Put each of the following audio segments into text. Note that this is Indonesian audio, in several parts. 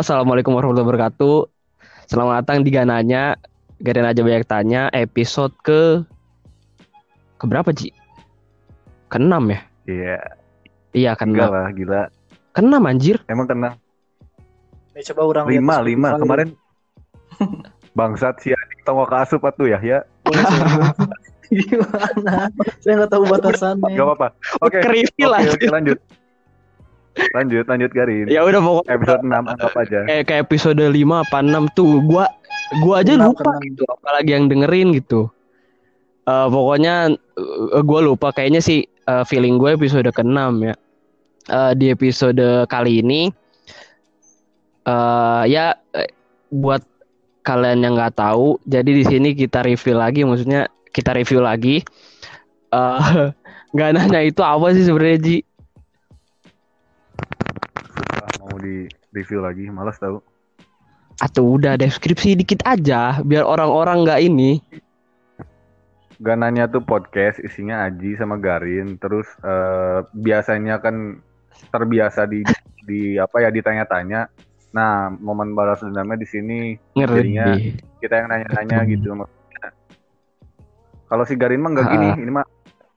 Halo, assalamualaikum warahmatullahi wabarakatuh. Selamat datang di Gananya. Gaden aja banyak tanya. Episode ke ke berapa Ji? Keenam ya? Iya, Iya enggak keenam. lah, gila. Keenam anjir. Emang kena Ya, coba orang lihat lima, lima kemarin. Bangsat si Adik tongok ke asup atuh ya, ya. Gimana? Saya nggak tahu batasannya. Gak apa-apa. Oke, lah. oke, lanjut. Lanjut, lanjut Garin. Ya udah pokoknya Episode 6 anggap aja. kayak kayak episode 5 apa 6 tuh gua gua aja Enam, lupa keenam. gitu apalagi yang dengerin gitu. Eh pokoknya eh, gua lupa kayaknya sih eh, feeling gue episode ke-6 ya. Eh, di episode kali ini eh ya buat kalian yang nggak tahu, jadi di sini kita review lagi maksudnya kita review lagi eh nggak nanya itu apa sih sebenarnya Ji? Di review lagi, malas tahu. Atau udah deskripsi dikit aja biar orang-orang nggak ini Gananya tuh podcast isinya Aji sama Garin, terus eh, biasanya kan terbiasa di di apa ya ditanya-tanya. Nah, momen balas dendamnya di sini. Jadinya kita yang nanya-nanya gitu. Kalau si Garin mah nggak gini, ini mah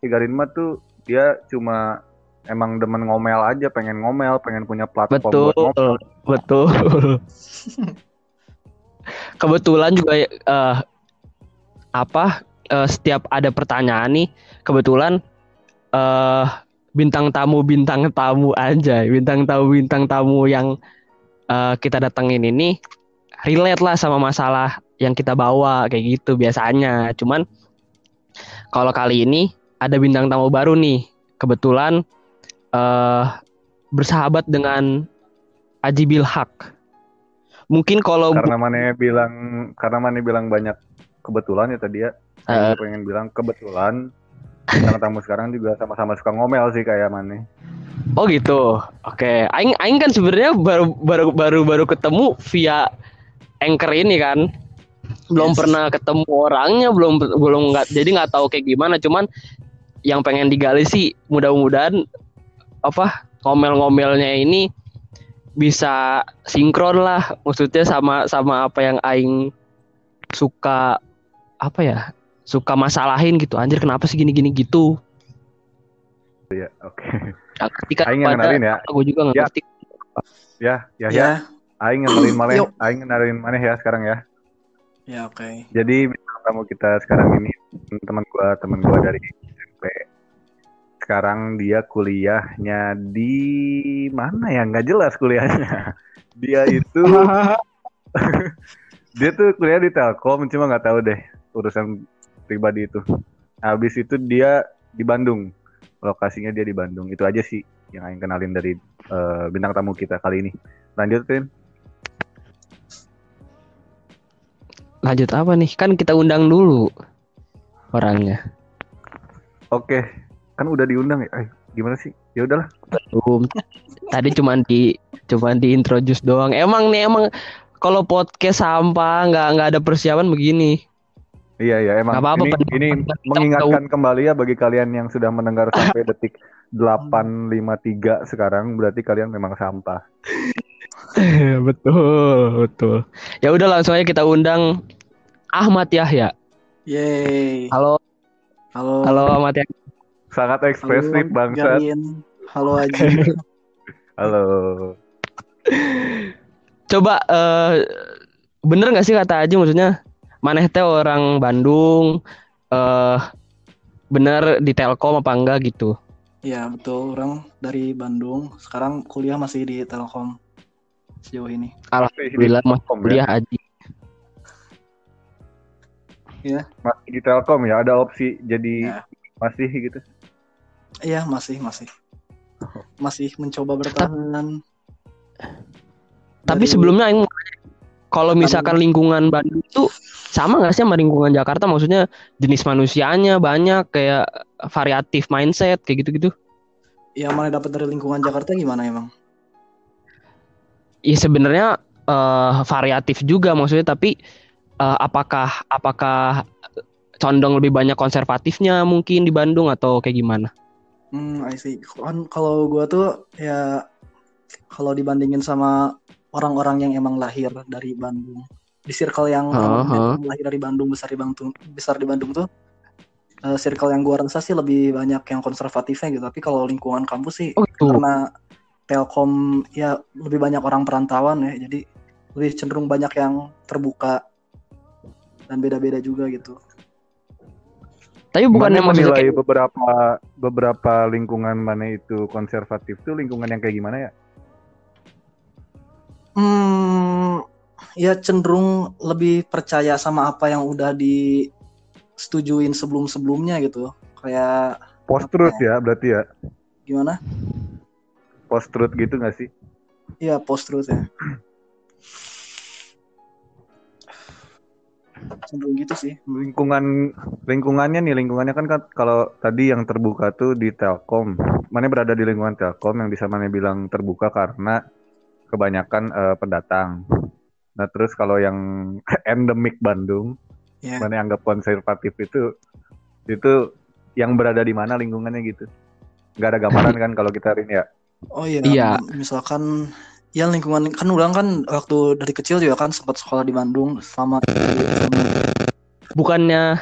si Garin mah tuh dia cuma emang demen ngomel aja, pengen ngomel, pengen punya platform Betul, buat ngomel. betul. Kebetulan juga eh, apa eh, setiap ada pertanyaan nih, kebetulan eh bintang tamu bintang tamu aja, bintang tamu bintang tamu yang eh, kita datengin ini relate lah sama masalah yang kita bawa kayak gitu biasanya. Cuman kalau kali ini ada bintang tamu baru nih, kebetulan eh bersahabat dengan Aji Bilhak. Mungkin kalau Karena mana bilang karena mana bilang banyak kebetulan ya tadi ya. Eh. Saya pengen bilang kebetulan bintang tamu sekarang juga sama-sama suka ngomel sih kayak mana. Oh gitu. Oke, aing aing kan sebenarnya baru baru baru baru ketemu via anchor ini kan. Belum Yes. pernah ketemu orangnya, belum belum nggak jadi nggak tahu kayak gimana, cuman yang pengen digali sih mudah-mudahan apa ngomel-ngomelnya ini bisa sinkron lah maksudnya sama sama apa yang aing suka apa ya suka masalahin gitu anjir kenapa sih gini-gini gitu Oke. Nah, ketika Aing yang kenalin ya. aku juga nggak Ya. ngerti Ya, ya, ya. Ya, Aing ngenalin mana? Aing ngenalin mana ya sekarang ya. ya oke. Jadi bintang tamu kita sekarang ini teman gua, teman gua dari. Sekarang dia kuliahnya di mana ya? Nggak jelas kuliahnya. Dia itu dia tuh kuliah di Telkom, cuma nggak tahu deh urusan pribadi itu. Habis itu dia di Bandung. Lokasinya dia di Bandung. Itu aja sih yang Aing kenalin dari eh, bintang tamu kita kali ini. Lanjutin. lanjut apa nih kan kita undang dulu orangnya Oke, kan udah diundang ya. Eh, gimana sih? Ya udahlah. belum tadi cuman di cuman di introduce doang emang nih emang kalau podcast sampah nggak nggak ada persiapan begini Iya iya emang Nggak apa-apa, ini, ini mengingatkan kembali ya bagi kalian yang sudah mendengar sampai detik 853 sekarang berarti kalian memang sampah. betul betul ya udah langsung aja kita undang Ahmad Yahya Yeay. halo Halo. halo Ahmad Yahya Sangat ekspresif Halo, bangsat. Halo Aji. Halo. coba eh bener nggak sih kata Aji maksudnya maneh teh orang Bandung eh bener di Telkom apa enggak gitu ya betul. Orang dari Bandung. Sekarang kuliah masih di Telkom sejauh ini. Alhamdulillah masih Telkom ya. kuliah Aji Masih di Telkom ya ada opsi jadi Ya. masih gitu. Iya masih masih. Masih mencoba bertahan. Tapi Dari- sebelumnya Aing nanya, kalau misalkan lingkungan Bandung itu sama nggak sih sama lingkungan Jakarta? Maksudnya jenis manusianya banyak kayak variatif mindset kayak gitu-gitu. ya mana dapat dari lingkungan Jakarta gimana emang? Ya sebenarnya eh, variatif juga maksudnya tapi eh, apakah apakah condong lebih banyak konservatifnya mungkin di Bandung atau kayak gimana? Hmm, I see. Kan kalau gua tuh ya kalau dibandingin sama orang-orang yang emang lahir dari Bandung. Di circle yang emang lahir dari Bandung besar di Bandung besar di Bandung tuh eh, circle yang gua rasa sih lebih banyak yang konservatifnya gitu. Tapi kalau lingkungan kampus sih Oh gitu. karena Telkom ya lebih banyak orang perantauan ya. Jadi lebih cenderung banyak yang terbuka dan beda-beda juga gitu Tapi bukannya Mana maksudnya menilai kayak beberapa beberapa lingkungan mana itu konservatif tuh lingkungan yang kayak gimana ya? Hmm, ya cenderung lebih percaya sama apa yang udah disetujuin sebelum-sebelumnya gitu. Kayak Post truth ya berarti ya. gimana? Post truth gitu nggak sih? Iya, post truth ya. Cenderung gitu sih. Lingkungan lingkungannya nih lingkungannya kan, kan kalau tadi yang terbuka tuh di Telkom. Mana berada di lingkungan Telkom yang bisa mana bilang terbuka karena kebanyakan eh, pendatang. Nah terus kalau yang endemik Bandung, Ya. mana yang anggap konservatif itu itu yang berada di mana lingkungannya gitu. Nggak ada gambaran kan kalau kita Rin ya. Oh iya, Iya. misalkan ya lingkungan kan ulang kan waktu dari kecil juga kan sempat sekolah di Bandung selama bukannya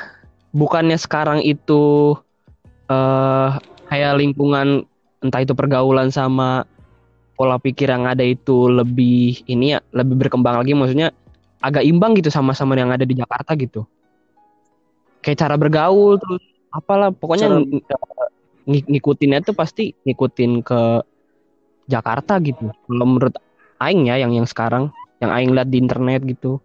bukannya sekarang itu eh kayak lingkungan entah itu pergaulan sama pola pikir yang ada itu lebih ini ya lebih berkembang lagi maksudnya agak imbang gitu sama-sama yang ada di Jakarta gitu. Kayak cara bergaul terus apalah pokoknya Cara- ng- ngikutinnya tuh pasti ngikutin ke Jakarta gitu. Kalau menurut Aing ya yang yang sekarang yang Aing lihat di internet gitu.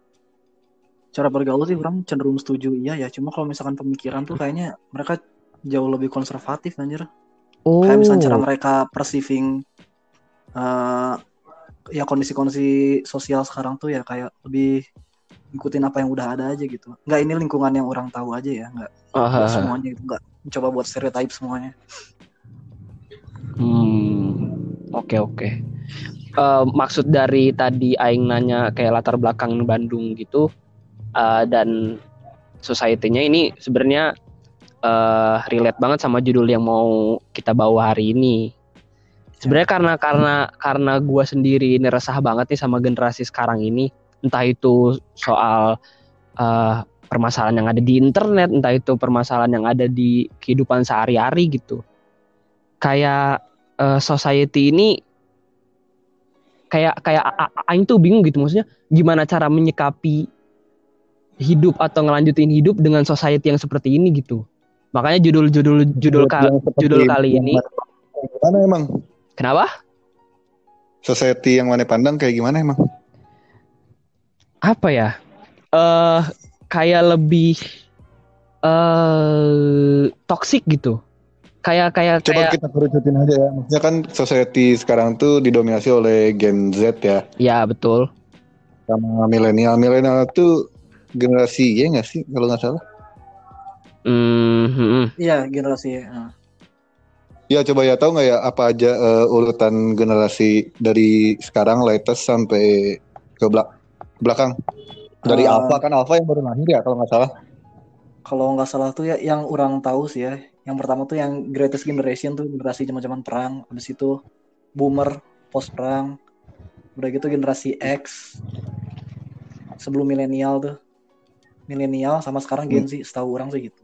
Cara bergaul sih orang cenderung setuju iya ya. Cuma kalau misalkan pemikiran tuh kayaknya mereka jauh lebih konservatif anjir. Oh. kayak misalnya cara mereka perceiving eh, ya kondisi-kondisi sosial sekarang tuh ya kayak lebih ngikutin apa yang udah ada aja gitu. Nggak ini lingkungan yang orang tahu aja ya nggak semuanya gitu. Nggak coba buat stereotype semuanya. Hmm, oke oke. Eh, maksud dari tadi Aing nanya kayak latar belakang Bandung gitu eh, dan society-nya ini sebenarnya eh, relate banget sama judul yang mau kita bawa hari ini. Sebenarnya karena karena karena gua sendiri ini resah banget nih sama generasi sekarang ini, entah itu soal eh, permasalahan yang ada di internet, entah itu permasalahan yang ada di kehidupan sehari-hari gitu. Kayak eh, society ini kayak kayak aing tuh bingung gitu maksudnya gimana cara menyikapi hidup atau ngelanjutin hidup dengan society yang seperti ini gitu. Makanya judul-judul judul seperti judul kali ini Mana emang? kenapa? Society yang mana pandang kayak gimana emang? Apa ya? Eh kayak lebih eh toxic gitu. Kayak kayak Coba kayak kita kerucutin aja ya. Maksudnya kan society sekarang tuh didominasi oleh Gen Z ya. ya betul. Sama milenial. Milenial tuh generasi Y nggak sih kalau nggak salah? Hmm, hmm, hmm. iya generasi eh. Ya coba ya tahu nggak ya apa aja eh, urutan generasi dari sekarang latest sampai ke belak belakang. Dari Eh, Alpha kan Alpha yang baru lahir ya kalau nggak salah. kalau nggak salah tuh ya yang orang tahu sih ya yang pertama tuh yang greatest generation tuh generasi zaman-zaman perang habis itu boomer post perang udah gitu generasi X sebelum milenial tuh milenial sama sekarang Gen Z setahu orang sih gitu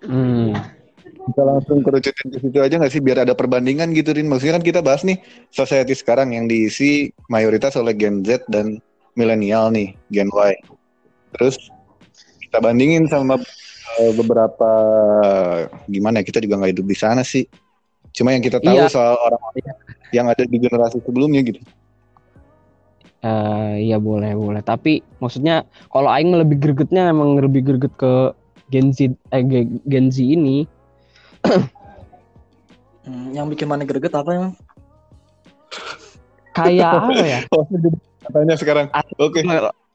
Hmm. Kita langsung kerucutin ke situ aja nggak sih biar ada perbandingan gitu Rin. Maksudnya kan kita bahas nih society sekarang yang diisi mayoritas oleh Gen Z dan milenial nih, Gen Y. Terus kita bandingin sama eh, beberapa gimana ya kita juga nggak hidup di sana sih. Cuma yang kita tahu Iya. soal orang yang ada di generasi sebelumnya gitu. Eh, iya boleh boleh. Tapi maksudnya kalau Aing lebih gregetnya emang lebih greget ke Gen Z eh, Ge- Gen Z ini. Hmm, yang bikin mana greget apa emang Kayak apa ya? Katanya sekarang. Oke.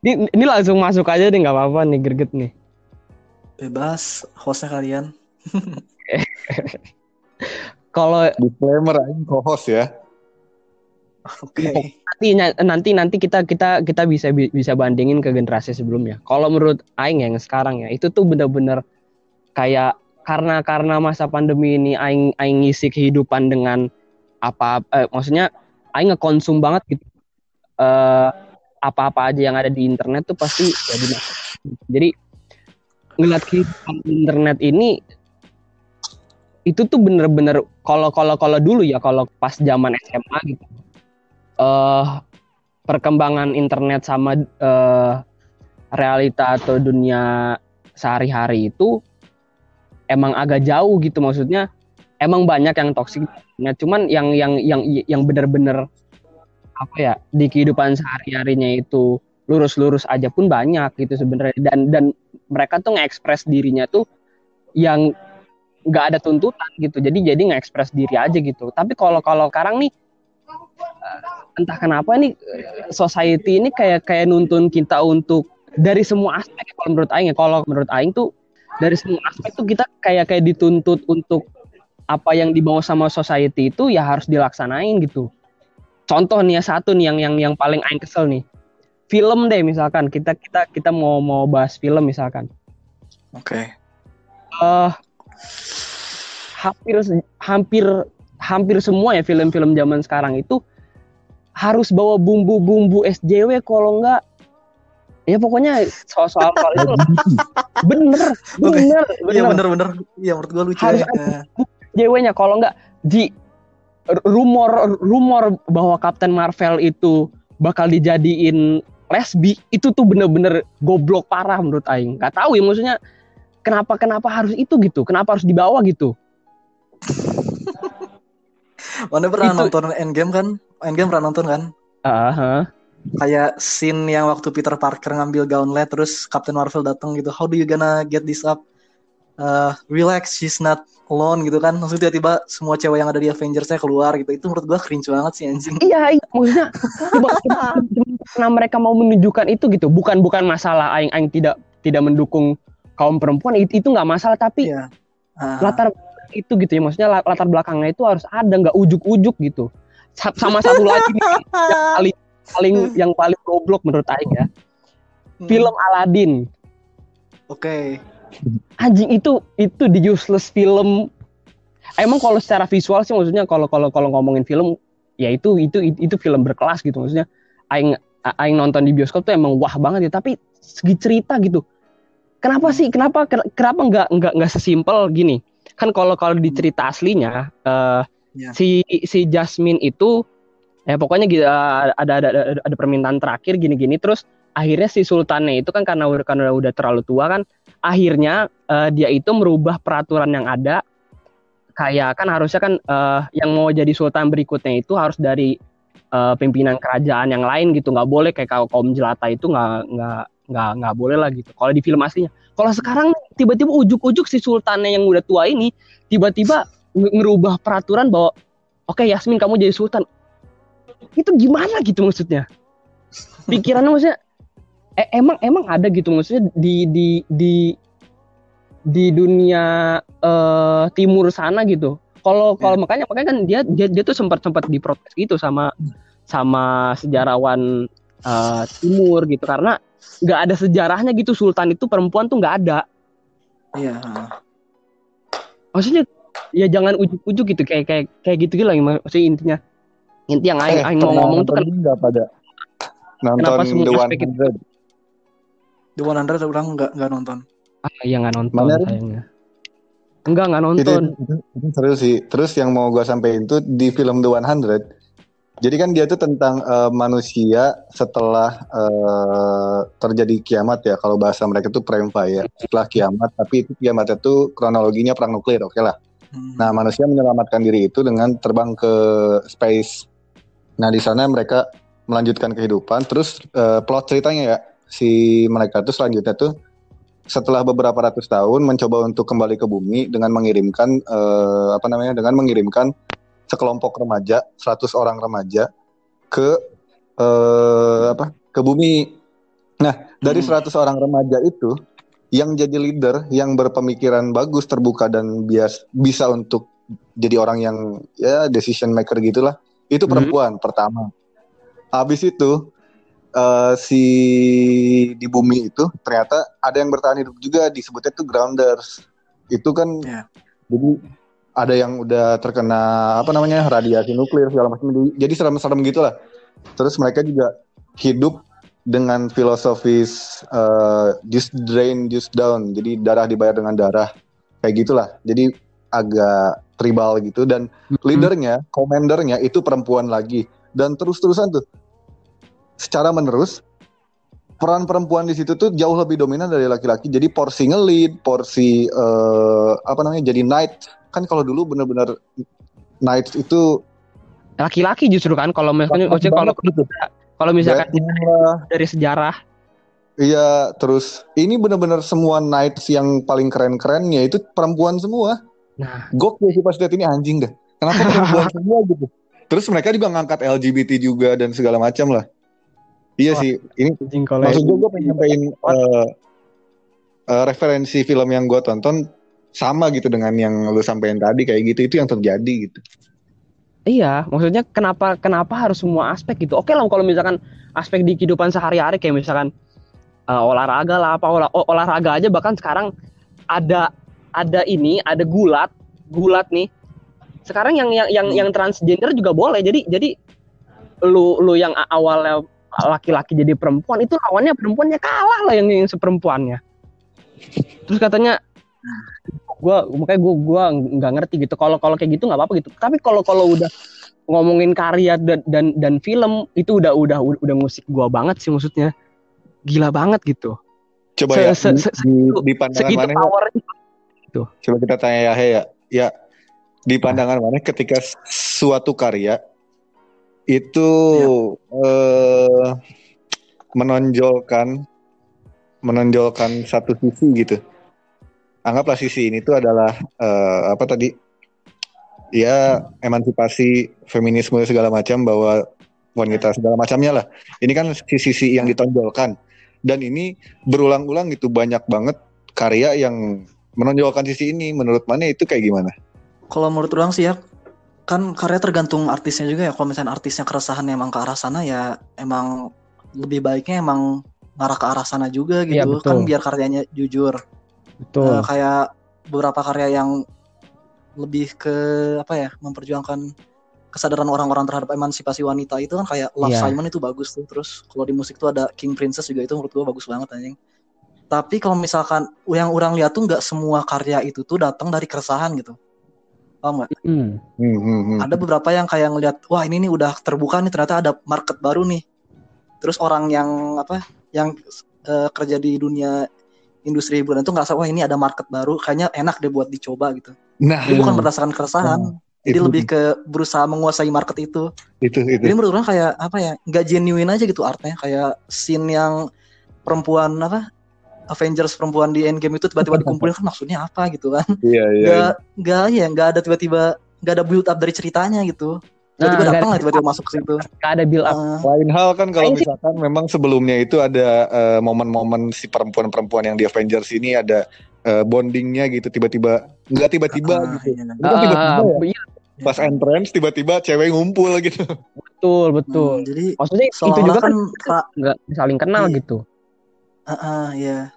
Ini, ini langsung masuk aja deh nggak apa-apa nih greget nih. bebas hostnya kalian Kalau Disclaimer aing co-host ya. oke nanti nanti nanti kita kita kita bisa bi- bisa bandingin ke generasi sebelumnya. Kalau menurut Aing yang sekarang ya itu tuh bener-bener kayak karena karena masa pandemi ini Aing Aing ngisi kehidupan dengan apa eh, maksudnya aing ngekonsum banget gitu eh apa-apa aja yang ada di internet tuh pasti ya dimakan. Jadi ngeliat kehidupan internet ini itu tuh bener-bener kalau kalau kalau dulu ya kalau pas zaman SMA gitu eh perkembangan internet sama eh realita atau dunia sehari-hari itu emang agak jauh gitu maksudnya emang banyak yang toksik ya cuman yang yang yang yang bener-bener apa ya di kehidupan sehari-harinya itu lurus-lurus aja pun banyak gitu sebenarnya. Dan dan mereka tuh nge-express dirinya tuh yang nggak ada tuntutan gitu. Jadi jadi nge-express diri aja gitu. Tapi kalau kalau sekarang nih eh, entah kenapa nih eh, society ini kayak kayak nuntun kita untuk dari semua aspek kalau menurut aing ya. Kalau menurut aing tuh dari semua aspek tuh kita kayak kayak dituntut untuk apa yang dibawa sama society itu ya harus dilaksanain gitu contoh nih ya satu nih yang yang yang paling aing kesel nih film deh misalkan kita kita kita mau mau bahas film misalkan Oke. eh hampir hampir hampir semua ya film-film zaman sekarang itu harus bawa bumbu-bumbu SJW kalau enggak ya pokoknya soal-soal soal itu bener Oke. bener Iya bener bener-bener. Iya menurut gua lucu Harus ya. Ya. SJW-nya kalau enggak di rumor rumor bahwa Captain Marvel itu bakal dijadiin lesbi itu tuh bener-bener goblok parah menurut Aing nggak tahu ya maksudnya kenapa kenapa harus itu gitu kenapa harus dibawa gitu Mana pernah Itu- nonton Endgame kan? Endgame pernah nonton kan? Aha. Kayak scene yang waktu Peter Parker ngambil gauntlet terus Captain Marvel datang gitu. How do you gonna get this up? Uh, relax, she's not alone gitu kan. Langsung tiba-tiba semua cewek yang ada di Avengers-nya keluar gitu. Itu menurut gua cringe banget sih anjing. Iya, iya, maksudnya karena mereka mau menunjukkan itu gitu, bukan bukan masalah aing aing tidak tidak mendukung kaum perempuan itu itu nggak masalah tapi Iya. Ah, latar itu gitu ya maksudnya la- latar belakangnya itu harus ada nggak ujuk-ujuk gitu. Sa- Sama satu lagi nih, yang paling paling yang paling goblok menurut aing ya, hmm, film Aladdin. Oke. Anjing itu itu di useless film. Emang kalau secara visual sih maksudnya kalau kalau kalau ngomongin film ya itu itu itu, itu film berkelas gitu maksudnya aing aing nonton di bioskop tuh emang wah banget ya tapi segi cerita gitu kenapa sih kenapa kenapa nggak nggak nggak sesimpel gini kan kalau kalau di cerita aslinya eh, Ya. si si Jasmine itu ya pokoknya gitu, ada, ada ada ada permintaan terakhir gini-gini terus akhirnya si sultannya itu kan karena karena udah terlalu tua kan akhirnya eh, dia itu merubah peraturan yang ada. Kayak kan harusnya kan eh, yang mau jadi sultan berikutnya itu harus dari eh, pimpinan kerajaan yang lain gitu. Nggak boleh kayak kaum- kaum jelata itu nggak nggak nggak nggak boleh lah gitu. Kalau di film aslinya. Kalau sekarang tiba-tiba ujuk-ujuk si sultannya yang udah tua ini tiba-tiba nge- ngerubah peraturan bahwa oke Yasmin kamu jadi sultan. Itu gimana gitu maksudnya? Pikirannya maksudnya eh, emang emang ada gitu maksudnya di di di di dunia eh, timur sana gitu kalau kalau makanya makanya kan dia dia, dia tuh sempat sempat diprotes gitu sama sama sejarawan eh, timur gitu karena nggak ada sejarahnya gitu sultan itu perempuan tuh nggak ada Iya. ah. maksudnya ya jangan ujuk-ujuk gitu kayak kayak kayak gitu gitu lah maksudnya intinya inti yang Eh, aing mau pernah ngomong tuh kan pada nonton Kenapa semua The aspek itu? 100 The 100 orang nggak nggak nonton. ah, ya nggak nonton Mana, sayangnya. Enggak nggak itu, nonton. itu, itu seru sih. Terus yang mau gua sampein tuh di film The 100 jadi kan dia tuh tentang eh, manusia setelah eh, terjadi kiamat ya. Kalau bahasa mereka tuh prime fire. Setelah kiamat tapi itu kiamatnya tuh kronologinya perang nuklir oke lah. Hmm. Nah, manusia menyelamatkan diri itu dengan terbang ke space. Nah, di sana mereka melanjutkan kehidupan. Terus eh, plot ceritanya ya, si mereka tuh selanjutnya tuh setelah beberapa ratus tahun mencoba untuk kembali ke bumi dengan mengirimkan eh, apa namanya? dengan mengirimkan sekelompok remaja, 100 orang remaja ke eh, apa? ke bumi. Nah, dari Hmm. 100 orang remaja itu yang jadi leader, yang berpemikiran bagus, terbuka dan bias bisa untuk jadi orang yang ya decision maker gitulah. Itu Hmm. perempuan pertama. Habis itu eh, si di bumi itu ternyata ada yang bertahan hidup juga disebutnya tuh grounders. Itu kan Ya. jadi ada yang udah terkena apa namanya radiasi nuklir segala macam. Jadi serem-serem gitulah. Terus mereka juga hidup dengan filosofis uh, just drain just down. Jadi darah dibayar dengan darah. Kayak gitulah. Jadi agak tribal gitu. Dan leadernya komandernya itu perempuan lagi. Dan terus-terusan tuh secara menerus peran perempuan di situ tuh jauh lebih dominan dari laki-laki jadi porsi nge-lead porsi uh, apa namanya jadi knight kan kalau dulu benar-benar knight itu laki-laki justru kan kalau misalnya kalau gitu. kalau misalkan Batman, dari sejarah Iya, terus ini benar-benar semua knights yang paling keren-kerennya itu perempuan semua. nah Gokil sih pas lihat ini anjing dah. Kenapa perempuan semua gitu? Terus mereka juga ngangkat LGBT juga dan segala macam lah. Iya Wah. sih, ini maksud gue gue pengen nyampein eh, eh, referensi film yang gue tonton sama gitu dengan yang lu sampein tadi kayak gitu itu yang terjadi gitu. Iya, maksudnya kenapa kenapa harus semua aspek gitu? Oke lah kalau misalkan aspek di kehidupan sehari-hari kayak misalkan eh, olahraga lah apa olah, ol- olahraga aja bahkan sekarang ada ada ini ada gulat gulat nih. Sekarang yang yang yang yang transgender juga boleh. Jadi jadi lu lu yang awalnya laki-laki jadi perempuan itu lawannya perempuannya kalah lah yang yang seperempuannya. Terus katanya gua makanya gua gua nggak ngerti gitu kalau kalau kayak gitu nggak apa-apa gitu tapi kalau kalau udah ngomongin karya dan dan dan film itu udah udah udah, musik gua banget sih maksudnya gila banget gitu Coba Se- ya se- se- di, di pandangan segitu mana ya? powernya Coba kita tanya ya, ya. Ya, di pandangan mana ketika suatu karya itu eh, menonjolkan menonjolkan satu sisi gitu. Anggaplah sisi ini tuh adalah eh, apa tadi? Ya, emansipasi feminisme segala macam bahwa wanita segala macamnya lah. Ini kan sisi-sisi yang ditonjolkan. Dan ini berulang-ulang gitu banyak banget karya yang menonjolkan sisi ini menurut mana itu kayak gimana? Kalau menurut orang sih ya, kan karya tergantung artisnya juga ya. Kalau misalnya artisnya keresahan emang ke arah sana ya emang lebih baiknya emang ngarah ke arah sana juga Iya, gitu. betul. kan biar karyanya jujur. betul Eh, kayak beberapa karya yang lebih ke apa ya memperjuangkan kesadaran orang-orang terhadap emansipasi wanita itu kan kayak Love Iya. Simon itu bagus tuh. Terus kalau di musik tuh ada King Princess juga itu menurut gua bagus banget anjing. Tapi kalau misalkan yang orang lihat tuh nggak semua karya itu tuh datang dari keresahan gitu. Paham nggak? Hmm. Hmm, hmm, hmm. Ada beberapa yang kayak ngelihat, wah ini nih udah terbuka nih ternyata ada market baru nih. Terus orang yang apa, yang eh, kerja di dunia industri hiburan itu ngerasa wah ini ada market baru, kayaknya enak deh buat dicoba gitu. Nah, Jadi bukan berdasarkan keresahan, jadi itu, lebih ke berusaha menguasai market itu. itu itu. Jadi menurut orang kayak apa ya, nggak genuine aja gitu artnya, kayak scene yang perempuan apa, Avengers perempuan di Endgame itu tiba-tiba dikumpulin kan maksudnya apa gitu kan? Iya, iya. Nggak nggak ya, nggak ada tiba-tiba nggak ada build up dari ceritanya gitu. Nah, Tiba-tiba nggak datang lah tiba-tiba masuk ke situ. Nggak ada build up Eh, Lain hal kan kalau misalkan memang sebelumnya itu ada eh, momen-momen si perempuan-perempuan yang di Avengers ini ada eh, bondingnya gitu tiba-tiba nggak tiba-tiba ah, gitu. iya. Itu kan tiba-tiba Ah, ya. iya, Pas entrance tiba-tiba cewek ngumpul gitu. betul betul Hmm, jadi maksudnya itu juga kan, kan nggak saling kenal Iya. gitu ah, ah, ya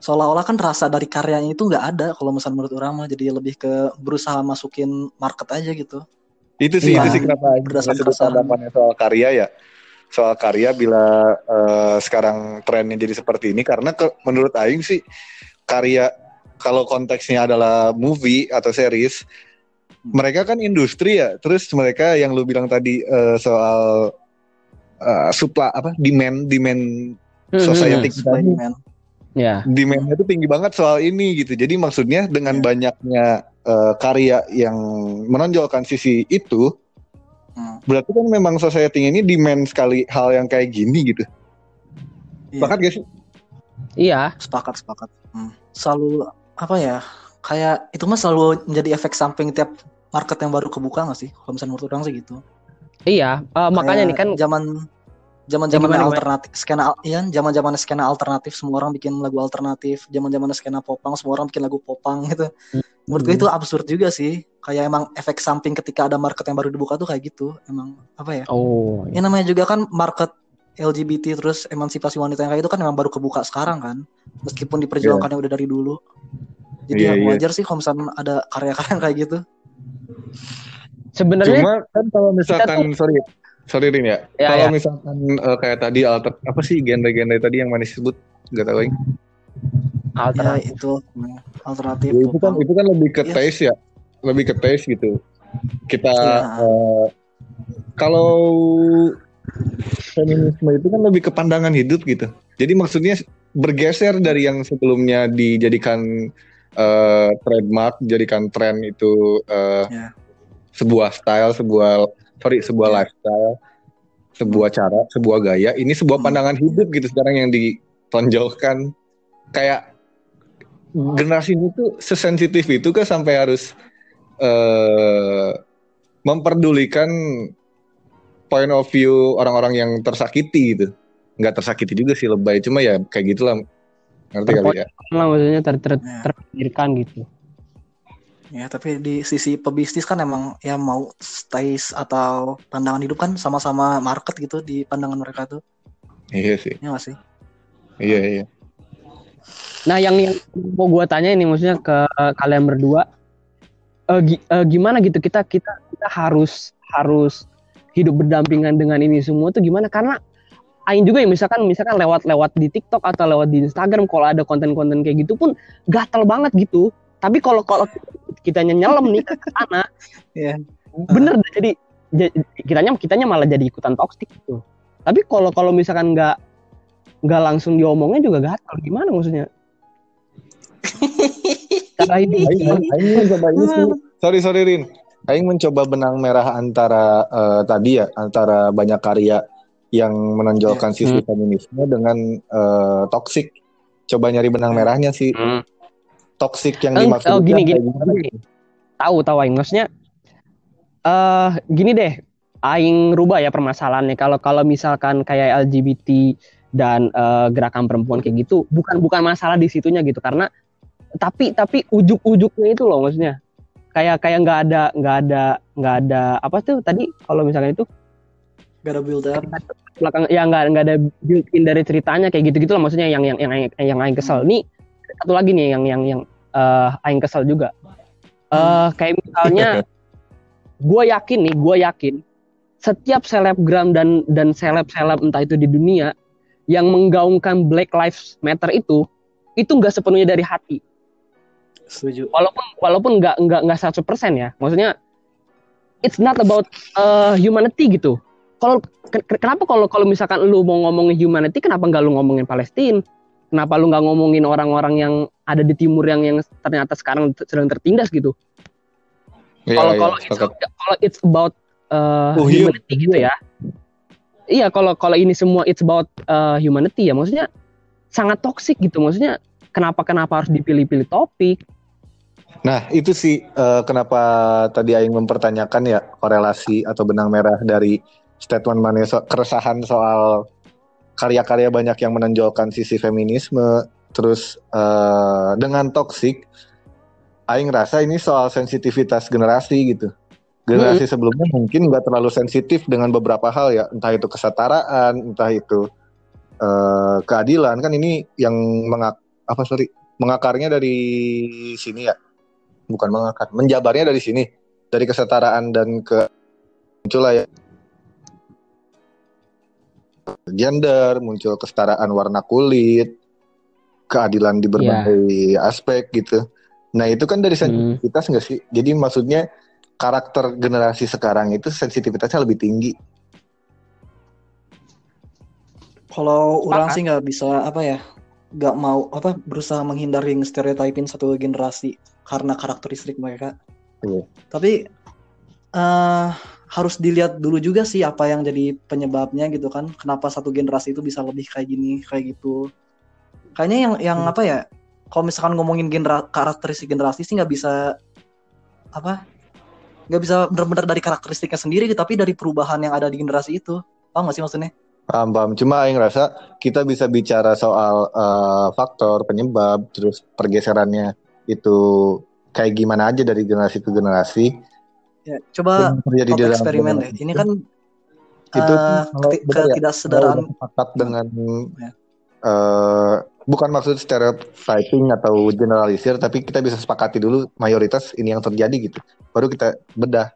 seolah-olah kan rasa dari karyanya itu nggak ada kalau misalnya menurut orang mah jadi lebih ke berusaha masukin market aja gitu. Itu sih itu sih kenapa Berdasarkan pandangannya soal karya ya. Soal karya bila eh, sekarang trennya jadi seperti ini karena ke- menurut aing sih karya kalau konteksnya adalah movie atau series mereka kan industri ya. Terus mereka yang lu bilang tadi eh, soal eh, supply apa demand demand Hmm, society hmm, kita Supply ini demand. Ya demandnya itu tinggi banget soal ini gitu. Jadi maksudnya dengan Iya. banyaknya eh, karya yang menonjolkan sisi itu, Hmm, berarti kan memang society ini demand sekali hal yang kayak gini gitu. Bahkan gak sih? iya sepakat sepakat. Hmm. Selalu apa ya? Kayak itu mah selalu menjadi efek samping tiap market yang baru kebuka nggak sih? Kalau misalnya menurut orang sih gitu. iya Eh, makanya nih kan zaman zaman zaman gimana? alternatif skena iya zaman zaman skena alternatif semua orang bikin lagu alternatif. Zaman zaman skena popang semua orang bikin lagu popang gitu. Menurut gue Hmm. itu absurd juga sih. Kayak emang efek samping ketika ada market yang baru dibuka tuh kayak gitu. Emang apa ya? Oh ini namanya juga kan market LGBT terus emansipasi wanita yang kayak itu kan memang baru kebuka sekarang kan. Meskipun diperjuangkannya udah dari dulu. Jadi Iya, ya iya. wajar sih kalau misalnya ada karya-karya yang kayak gitu. Sebenarnya Cuma kan kalau misalkan sorry sorry Rin ya. Ya, kalau ya. misalkan eh, kayak tadi alter apa sih genre-genre tadi yang manis sebut nggak tahu Aing. Ya alternatif. itu hmm, alternatif. Ya, itu kan itu kan lebih ke Iya. taste ya. Lebih ke taste gitu. Kita Iya. eh, kalau feminisme itu kan lebih ke pandangan hidup gitu. Jadi maksudnya bergeser dari yang sebelumnya dijadikan eh, trademark, jadikan tren itu eh, Ya. sebuah style, sebuah sorry sebuah Ya. lifestyle, sebuah cara, sebuah gaya. Ini sebuah Hmm. pandangan hidup gitu sekarang yang ditonjolkan. Kayak generasi ini tuh sesensitif itu kan sampai harus eh memperdulikan point of view orang-orang yang tersakiti gitu. Nggak tersakiti juga sih lebay, cuma ya kayak gitulah. Ngerti kali ya? lah maksudnya ter ter Ya. terpikirkan gitu. Ya, tapi di sisi pebisnis kan emang ya mau taste atau pandangan hidup kan sama-sama market gitu di pandangan mereka tuh. Iya sih. Ya nggak sih? Iya iya. Nah, yang yang mau gua tanya ini maksudnya ke kalian berdua eh, gi- eh, gimana gitu kita kita kita harus harus hidup berdampingan dengan ini semua tuh gimana? Karena Aing juga ya misalkan misalkan lewat-lewat di TikTok atau lewat di Instagram kalau ada konten-konten kayak gitu pun gatel banget gitu. Tapi kalau kalau kitanya nyelam nih ke sana, Iya. bener deh, jadi ja- kitanya kitanya malah jadi ikutan toxic gitu. Tapi kalau kalau misalkan nggak nggak langsung diomongnya juga gatel gimana maksudnya? Cara Aing, Aing mencoba ini sih. Sorry sorry Rin. Aing mencoba benang merah antara eh, tadi ya antara banyak karya yang menonjolkan sisi feminisme dengan eh, toxic. Coba nyari benang merahnya sih. Toxic yang Eh, dimaksud oh, gini, gini. gimana gitu. tahu tahu aing. Maksudnya eh gini deh. Aing rubah ya permasalahannya. Kalau kalau misalkan kayak LGBT dan eh, gerakan perempuan kayak gitu bukan bukan masalah di situnya gitu. Karena tapi tapi ujuk-ujuknya itu loh maksudnya. Kayak kayak nggak ada nggak ada nggak ada apa tuh tadi? Kalau misalkan itu Gak ada build up. belakang ya nggak nggak ada built in dari ceritanya kayak gitu gitu loh. Maksudnya yang yang yang yang, yang aing kesel. Nih satu lagi nih yang yang yang eh, aing kesel juga. Eh kayak misalnya gue yakin nih gue yakin setiap selebgram dan dan seleb seleb entah itu di dunia yang menggaungkan Black Lives Matter itu itu nggak sepenuhnya dari hati. Setuju. walaupun walaupun nggak nggak nggak 100% ya. Maksudnya it's not about uh, humanity gitu. Kalau ke- ke- kenapa kalau kalau misalkan lu mau ngomongin humanity kenapa nggak lu ngomongin Palestina kenapa lu nggak ngomongin orang-orang yang ada di timur yang yang ternyata sekarang sedang tertindas gitu? Iya, kalau iya, kalau it's, sepakat. kalau it's about uh, Oh, humanity gitu ya. Iya kalau kalau ini semua it's about uh, humanity ya maksudnya sangat toxic gitu. Maksudnya kenapa kenapa harus dipilih-pilih topik? Nah, itu sih eh, kenapa tadi Aing mempertanyakan ya korelasi atau benang merah dari statement mana so- keresahan soal karya-karya banyak yang menonjolkan sisi feminisme, terus eh, dengan toksik, Aing rasa ini soal sensitivitas generasi gitu. Generasi sebelumnya mungkin nggak terlalu sensitif dengan beberapa hal ya, entah itu kesetaraan, entah itu eh, keadilan. Kan ini yang mengak apa sorry mengakarnya dari sini ya. Bukan mengakar menjabarnya dari sini. Dari kesetaraan dan ke muncullah ya gender muncul kesetaraan warna kulit keadilan di berbagai aspek gitu nah itu kan dari Hmm. sensitivitas nggak sih jadi maksudnya karakter generasi sekarang itu sensitivitasnya lebih tinggi Kalau orang sih nggak bisa apa ya, nggak mau apa berusaha menghindari stereotipin satu generasi karena karakteristik mereka. Iya. Tapi eh harus dilihat dulu juga sih apa yang jadi penyebabnya gitu kan. Kenapa satu generasi itu bisa lebih kayak gini, kayak gitu. Kayaknya yang yang apa ya? Kalau misalkan ngomongin genera karakteristik generasi sih nggak bisa apa? Nggak bisa benar-benar dari karakteristiknya sendiri, tapi dari perubahan yang ada di generasi itu. Paham nggak sih maksudnya? Paham, paham. Cuma Aing rasa kita bisa bicara soal eh, faktor penyebab, terus pergeserannya itu kayak gimana aja dari generasi ke generasi. Ya, coba dalam eksperimen deh. Ini kan Itu eh, keti- bener ya, Kita sepakat dengan Ya. eh, bukan maksud fighting atau generalisir tapi kita bisa sepakati dulu mayoritas ini yang terjadi gitu. Baru kita bedah.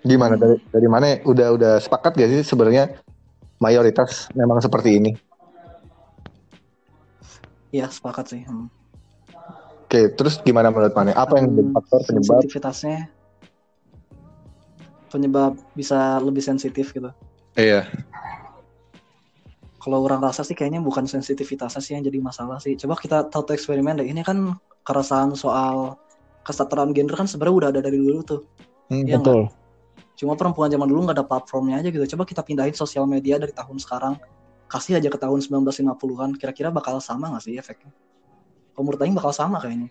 Gimana? Dari dari mana? Udah udah sepakat gak sih sebenarnya mayoritas memang seperti ini? Iya sepakat sih. Hmm. Oke terus gimana menurut mana apa yang menjadi Hmm, faktor penyebab sensitivitasnya penyebab bisa lebih sensitif gitu. iya Kalau orang rasa sih kayaknya bukan sensitivitasnya sih yang jadi masalah sih. Coba kita tahu eksperimen deh. Ini kan keresahan soal kesetaraan gender kan sebenarnya udah ada dari dulu tuh. Hmm, Iya Betul. Cuma perempuan zaman dulu nggak ada platformnya aja gitu. Coba kita pindahin sosial media dari tahun sekarang. Kasih aja ke tahun 1950-an. Kira-kira bakal sama nggak sih efeknya? Kalau menurut Aing bakal sama kayaknya.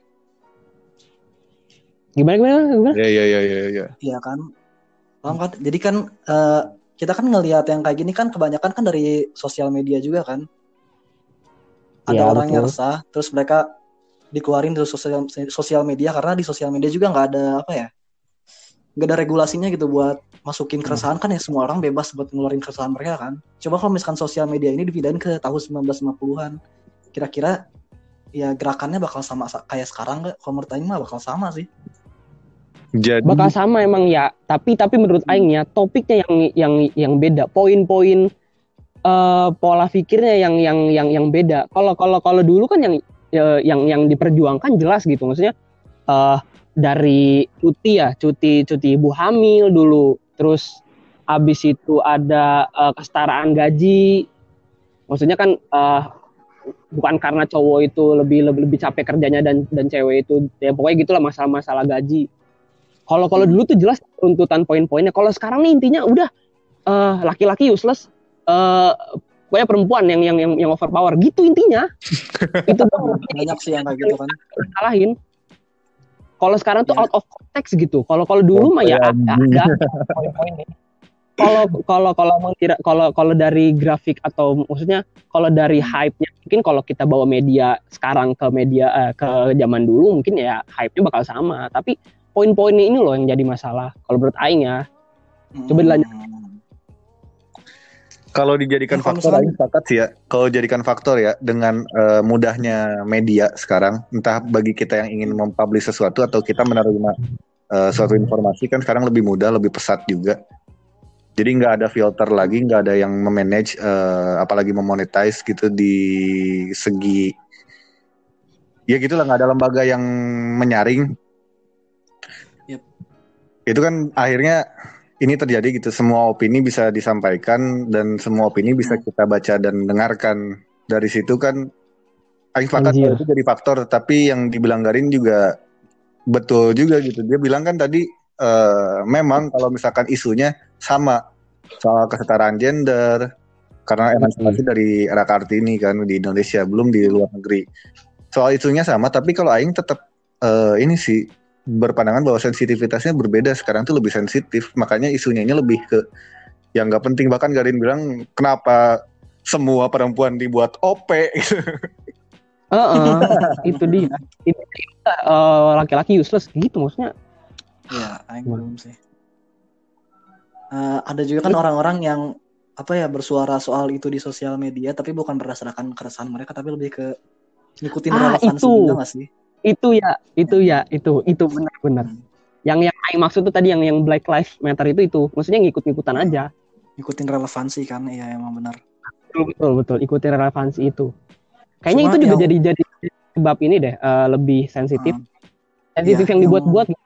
Gimana gimana gimana? iya iya iya iya iya Iya kan? Paham kan? Jadi kan eh, kita kan ngelihat yang kayak gini kan kebanyakan kan dari sosial media juga kan. Ada Iya, orang yang resah, terus mereka dikeluarin dari sosial sosial media karena di sosial media juga nggak ada apa ya? nggak ada regulasinya gitu buat masukin keresahan kan ya semua orang bebas buat ngeluarin keresahan mereka kan. Coba kalau misalkan sosial media ini dipindahin ke tahun 1950-an, kira-kira ya gerakannya bakal sama sa- kayak sekarang nggak? Kalau menurut Aing mah bakal sama sih. jadi Bakal sama emang ya. Tapi tapi menurut Aing ya topiknya yang yang yang beda. Poin-poin eh, pola pikirnya yang yang yang yang beda. Kalau kalau kalau dulu kan yang eh, yang yang diperjuangkan jelas gitu. Maksudnya eh dari cuti ya, cuti cuti ibu hamil dulu. Terus habis itu ada eh, kesetaraan gaji. Maksudnya kan eh, bukan karena cowok itu lebih lebih lebih capek kerjanya dan dan cewek itu ya pokoknya gitulah masalah-masalah gaji. Kalau kalau dulu tuh jelas tuntutan poin-poinnya. Kalau sekarang nih intinya udah eh, laki-laki useless, eh pokoknya perempuan yang yang yang, yang overpower gitu intinya. itu Banyak sih yang kayak gitu kan. salahin. Kalau sekarang tuh Ya. out of context gitu. Kalau kalau dulu mah ya Oh, ada, iya. ada poin-poinnya. Kalau kalau kalau mengkira kalau kalau dari grafik atau maksudnya kalau dari hype-nya mungkin kalau kita bawa media sekarang ke media eh, ke zaman dulu mungkin ya hype-nya bakal sama. Tapi poin-poinnya ini loh yang jadi masalah. Kalau menurut Aing ya. Coba dilanjut. Hmm. Kalau dijadikan Ya, kalau faktor, Aing sepakat sih ya. Kalau jadikan faktor ya dengan eh, mudahnya media sekarang, entah bagi kita yang ingin mempublish sesuatu atau kita menerima eh, suatu informasi kan sekarang lebih mudah, lebih pesat juga. Jadi nggak ada filter lagi, nggak ada yang memanage, eh, apalagi memonetize gitu di segi ya gitulah nggak ada lembaga yang menyaring. Yep. Itu kan akhirnya ini terjadi gitu semua opini bisa disampaikan dan semua opini bisa Hmm. kita baca dan dengarkan dari situ kan Aing sepakat itu jadi faktor tapi yang dibilang Garin juga betul juga gitu dia bilang kan tadi eh, memang kalau misalkan isunya sama soal kesetaraan gender karena emansipasi dari era Kartini kan di Indonesia belum di luar negeri soal isunya sama tapi kalau Aing tetap eh, ini sih berpandangan bahwa sensitivitasnya berbeda sekarang tuh lebih sensitif makanya isunya ini lebih ke yang nggak penting bahkan Garin bilang kenapa semua perempuan dibuat OP gitu. Heeh, itu dia. Itu dia, eh, laki-laki useless gitu maksudnya. Iya, Aing belum sih. Eh, ada juga kan orang-orang yang apa ya bersuara soal itu di sosial media tapi bukan berdasarkan keresahan mereka tapi lebih ke ngikutin Ah, relevansi itu. juga gak sih? Itu ya, itu ya, itu itu benar-benar. Hmm. Yang yang maksud tuh tadi yang yang Black Lives Matter itu itu, maksudnya ngikut-ngikutan aja. Ngikutin relevansi kan, iya emang benar. Betul betul, betul. ikuti relevansi itu. Kayaknya Cuma itu juga yang- jadi jadi sebab ini deh eh, lebih sensitif. Hmm. Sensitif yang yang- dibuat-buat Yang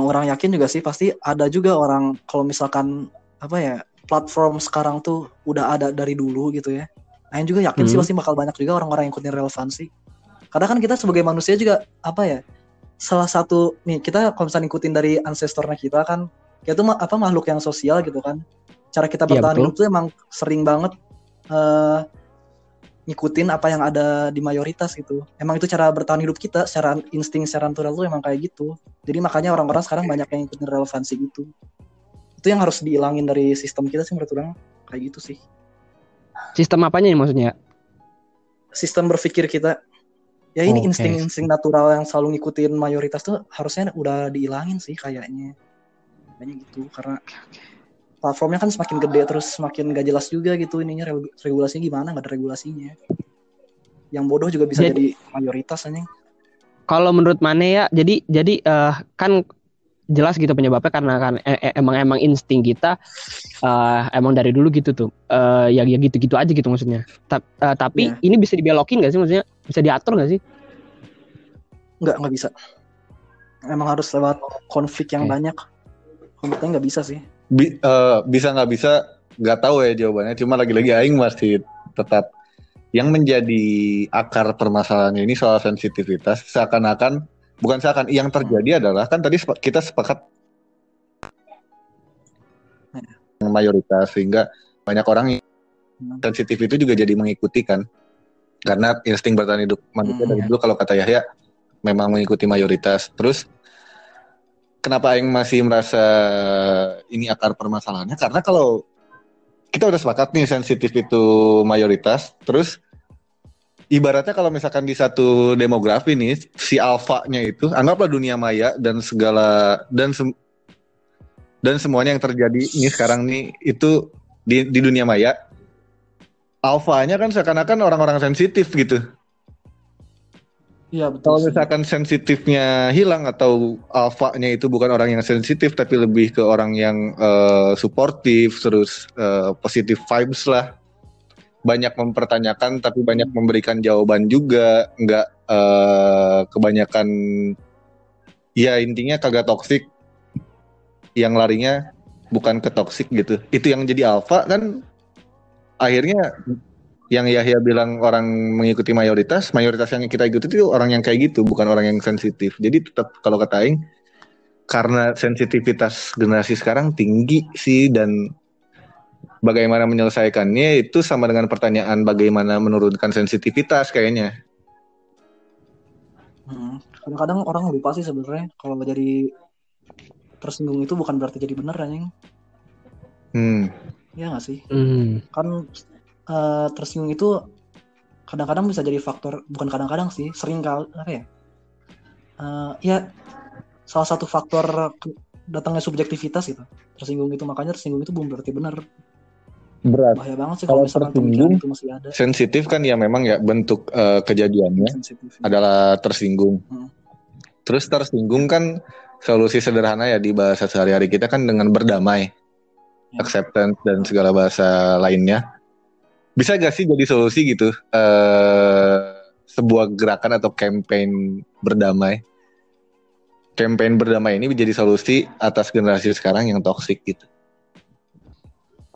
orang yakin juga sih pasti ada juga orang kalau misalkan apa ya platform sekarang tuh udah ada dari dulu gitu ya. Aing juga yakin sih Hmm. pasti bakal banyak juga orang-orang yang ikutin relevansi. Karena kan kita sebagai manusia juga apa ya salah satu nih kita kalau misalnya ngikutin dari ancestornya kita kan kita tuh apa makhluk yang sosial gitu kan. Cara kita Iya, bertahan betul. hidup tuh emang sering banget eh ngikutin apa yang ada di mayoritas gitu. Emang itu cara bertahan hidup kita secara insting secara natural tuh emang kayak gitu. Jadi makanya orang-orang sekarang banyak yang ngikutin relevansi gitu. Itu yang harus dihilangin dari sistem kita sih menurut orang kayak gitu sih. sistem apanya nih maksudnya? Sistem berpikir kita ya ini insting-insting natural yang selalu ngikutin mayoritas tuh harusnya udah dihilangin sih kayaknya. Kayaknya gitu karena platformnya kan semakin gede terus semakin gak jelas juga gitu ininya regu- regulasinya gimana nggak ada regulasinya yang bodoh juga bisa Jadi- jadi mayoritas anjing Kalau menurut Mane ya, jadi jadi eh, kan jelas gitu penyebabnya karena kan e- e- emang emang insting kita eh, emang dari dulu gitu tuh. Eh, ya ya gitu-gitu aja gitu maksudnya. Ta- eh, tapi Iya. ini bisa dibelokin gak sih maksudnya? Bisa diatur gak sih? nggak nggak bisa emang harus lewat konflik yang Oke. banyak konfliknya nggak bisa sih Bi- eh, bisa nggak bisa nggak tahu ya jawabannya. Cuma lagi-lagi Aing masih tetap yang menjadi akar permasalahannya ini soal sensitivitas seakan-akan bukan seakan yang terjadi adalah kan tadi kita sepakat. Yang mayoritas sehingga banyak orang yang Hmm. sensitif itu juga jadi mengikuti kan. Karena insting bertahan hidup manusia Hmm, dari ya. dulu kalau kata Yahya memang mengikuti mayoritas. Terus kenapa Aing masih merasa ini akar permasalahannya? Karena kalau kita udah sepakat nih sensitif itu mayoritas terus ibaratnya kalau misalkan di satu demografi nih si alfanya itu anggaplah dunia maya dan segala dan sem- dan semuanya yang terjadi ini sekarang nih itu di di dunia maya alfanya kan seakan-akan orang-orang sensitif gitu iya betul kalau misalkan sensitifnya hilang atau alfanya itu bukan orang yang sensitif tapi lebih ke orang yang eh, suportif terus eh, positive vibes lah. Banyak mempertanyakan tapi banyak memberikan jawaban juga. Nggak eh, kebanyakan ya intinya kagak toksik yang larinya bukan ke toksik gitu. Itu yang jadi alfa kan akhirnya yang Yahya bilang orang mengikuti mayoritas, mayoritas yang kita ikuti itu orang yang kayak gitu, bukan orang yang sensitif. Jadi tetap kalau kata Aing, karena sensitivitas generasi sekarang tinggi sih dan bagaimana menyelesaikannya itu sama dengan pertanyaan bagaimana menurunkan sensitivitas kayaknya. Hmm. kadang-kadang orang lupa sih sebenarnya kalau jadi tersinggung itu bukan berarti jadi bener anjing Hmm. ya nggak sih Hmm. kan eh, tersinggung itu kadang-kadang bisa jadi faktor bukan kadang-kadang sih sering kali apa ya Eh, ya salah satu faktor datangnya subjektivitas gitu tersinggung itu makanya tersinggung itu belum berarti benar Berat. bahaya banget sih Kalau kalau misalkan tersinggung, itu masih ada Sensitif kan ya memang ya bentuk eh, kejadiannya sensitif adalah tersinggung. Hmm. Terus tersinggung kan solusi sederhana ya di bahasa sehari-hari kita kan dengan berdamai, Ya. acceptance dan segala bahasa lainnya. Bisa gak sih jadi solusi gitu? eh sebuah gerakan atau campaign berdamai. Campaign berdamai ini menjadi solusi atas generasi sekarang yang toksik gitu.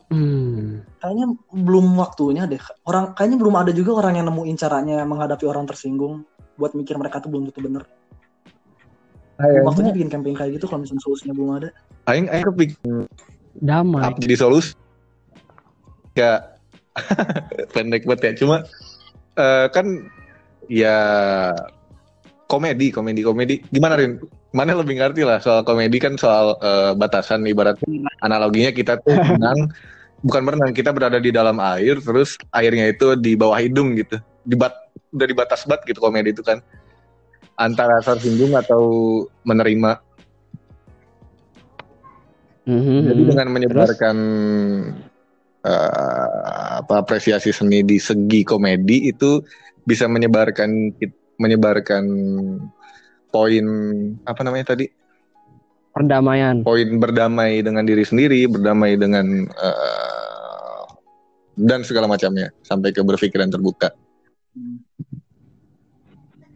Hmm. kayaknya belum waktunya deh orang kayaknya belum ada juga orang yang nemuin caranya menghadapi orang tersinggung buat mikir mereka tuh belum tentu bener belum waktunya bikin campaign kayak gitu kalau misalnya solusinya belum ada Aing, aing kepik Damai. apa jadi solusi ya pendek banget ya. Cuma eh, kan ya komedi komedi komedi. Gimana Rin? Mana lebih ngerti lah soal komedi kan soal eh, batasan ibarat analoginya kita tuh berenang bukan berenang kita berada di dalam air terus airnya itu di bawah hidung gitu. Di bat udah di batas bat gitu komedi itu kan. Antara tersinggung atau menerima. Mhm. Jadi dengan menyebarkan eh, apa apresiasi seni di segi komedi itu bisa menyebarkan menyebarkan poin apa namanya tadi perdamaian. poin berdamai dengan diri sendiri berdamai dengan eh, dan segala macamnya sampai ke berpikiran terbuka.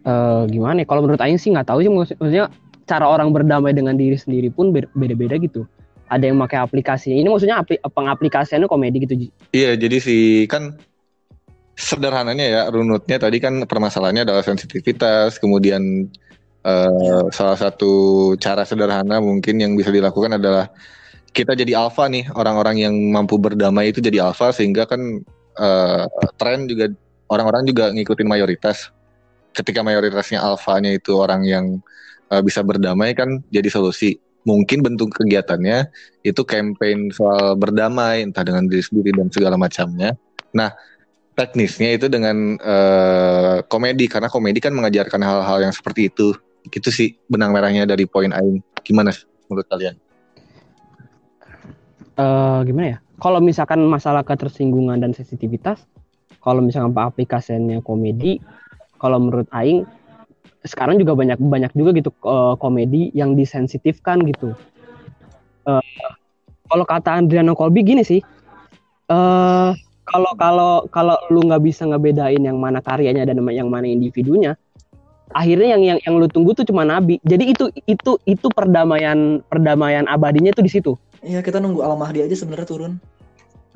Eh, gimana ya? Kalau menurut Aing sih nggak tahu sih maksud- maksudnya cara orang berdamai dengan diri sendiri pun beda-beda gitu. Ada yang pakai aplikasi. Ini maksudnya apli pengaplikasiannya komedi gitu. Iya, jadi si kan sederhananya ya runutnya tadi kan permasalahannya adalah sensitivitas, kemudian eh, salah satu cara sederhana mungkin yang bisa dilakukan adalah kita jadi alfa nih orang-orang yang mampu berdamai itu jadi alfa sehingga kan eh, tren juga orang-orang juga ngikutin mayoritas. Ketika mayoritasnya alfanya itu orang yang eh, bisa berdamai kan jadi solusi. Mungkin bentuk kegiatannya itu campaign soal berdamai entah dengan diri sendiri dan segala macamnya. Nah, teknisnya itu dengan eh, komedi karena komedi kan mengajarkan hal-hal yang seperti itu. Gitu sih benang merahnya dari poin Aing. Gimana menurut kalian? eh gimana ya? Kalau misalkan masalah ketersinggungan dan sensitivitas, kalau misalkan aplikasinya komedi, kalau menurut Aing sekarang juga banyak banyak juga gitu eh, komedi yang disensitifkan gitu. Eh, kalau kata Adriano Colby gini sih, eh kalau kalau kalau lu nggak bisa ngebedain yang mana karyanya dan yang mana individunya, akhirnya yang yang yang lu tunggu tuh cuma nabi. Jadi itu itu itu perdamaian perdamaian abadinya tuh di situ. Iya kita nunggu Al Mahdi aja sebenarnya turun.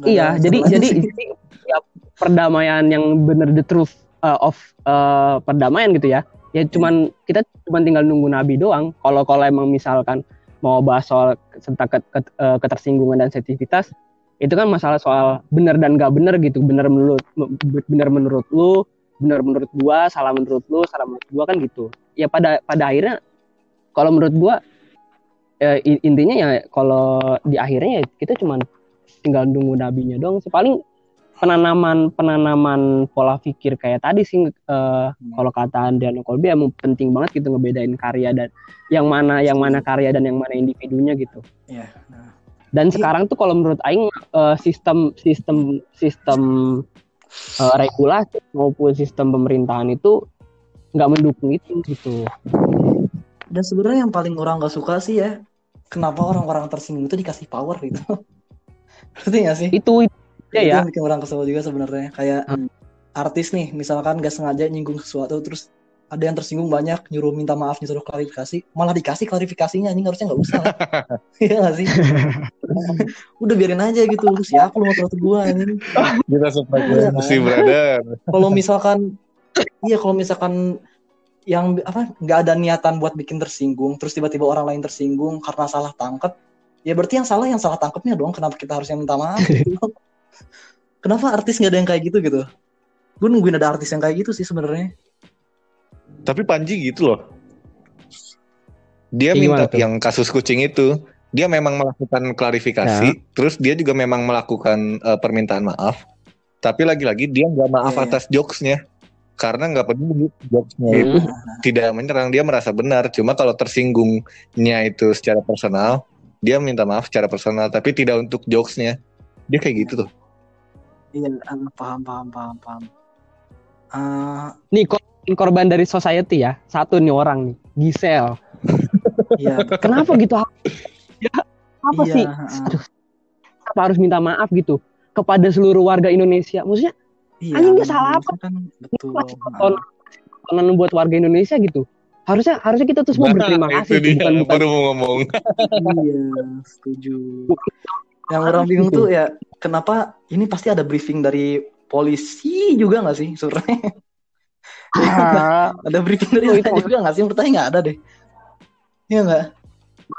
Nggak Iya, jadi jadi, sih. jadi ya, perdamaian yang bener the truth uh, of uh, perdamaian gitu ya. Ya cuman kita cuman tinggal nunggu nabi doang. Kalau kalau emang misalkan mau bahas soal ket- uh, ketersinggungan dan sensitivitas, itu kan masalah soal benar dan gak benar gitu. Benar menurut benar menurut lu, benar menurut gua, salah menurut lu, salah menurut gua kan gitu. Ya pada pada akhirnya kalau menurut gua eh, i- intinya ya kalau di akhirnya ya kita cuman tinggal nunggu nabinya dong. Paling penanaman penanaman pola pikir kayak tadi sih eh, kalau kata Andriano Colby emang penting banget gitu ngebedain karya dan yang mana yang mana karya dan yang mana individunya gitu. Iya. Nah, Dan sekarang tuh kalau menurut Aing eh, sistem sistem sistem eh, regulasi maupun sistem pemerintahan itu nggak mendukung itu gitu. Dan sebenarnya yang paling orang gak suka sih ya, kenapa orang-orang tersinggung itu dikasih power gitu. Ngerti gak sih? Itu itu Itu ya. yang bikin orang kesel juga sebenarnya. Kayak Hmm. artis nih, misalkan gak sengaja nyinggung sesuatu, terus ada yang tersinggung banyak, nyuruh minta maaf, nyuruh klarifikasi, malah dikasih klarifikasinya, ini harusnya nggak usah. Iya gak sih? Udah biarin aja gitu, lu siapa lu mau terus gua ini. Kita Iya, sefrekuensi, kan? brother. Kalau misalkan, iya kalau misalkan yang apa nggak ada niatan buat bikin tersinggung, terus tiba-tiba orang lain tersinggung karena salah tangkap, ya berarti yang salah yang salah tangkapnya dong. Kenapa kita harus yang minta maaf? Gitu? Kenapa artis nggak ada yang kayak gitu gitu? Gue nungguin ada artis yang kayak gitu sih sebenarnya. Tapi Panji gitu loh. Dia Gimana minta tuh? yang kasus kucing itu, dia memang melakukan klarifikasi, Ya. terus dia juga memang melakukan eh, permintaan maaf. Tapi lagi-lagi dia nggak maaf Iya, iya. atas jokesnya, karena nggak peduli jokesnya Hmm. itu tidak menyerang, dia merasa benar. Cuma kalau tersinggungnya itu secara personal, dia minta maaf secara personal, tapi tidak untuk jokesnya. Dia kayak gitu tuh. Iya, ah, paham, paham, paham, paham. Ah, Nih kor- korban dari society ya. Satu nih orang nih, Gisel. iya, Kenapa gitu? Ya, apa iya, sih? ah, Aduh, kenapa harus minta maaf gitu kepada seluruh warga Indonesia? Maksudnya iya. Anjing, dia salah apa? Kan, betul. Masih tontonan buat warga Indonesia gitu. Harusnya harusnya kita tuh semua berterima Nah, kasih itu dia, bukan bukan baru mau ngomong. Iya, setuju. Yang orang bingung gitu. tuh ya, kenapa ini pasti ada briefing dari polisi juga nggak sih sebenarnya? Ah, ada briefing dari itu juga nggak sih? Menurut nggak ada deh. Iya nggak?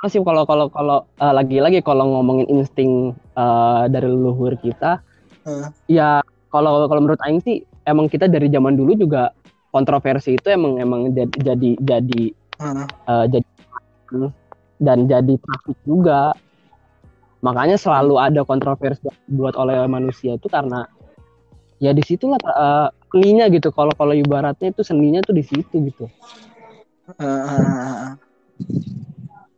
masih kalau kalau kalau eh, lagi-lagi kalau ngomongin insting eh, dari leluhur kita Heeh. ya kalau kalau menurut Aing sih emang kita dari zaman dulu juga kontroversi itu emang emang jadi jadi jadi Heeh. eh, jadi dan jadi trafik juga makanya selalu ada kontroversi buat oleh manusia itu karena ya di situlah eh, seninya gitu kalau kalau ibaratnya itu seninya tuh di situ gitu Heeh.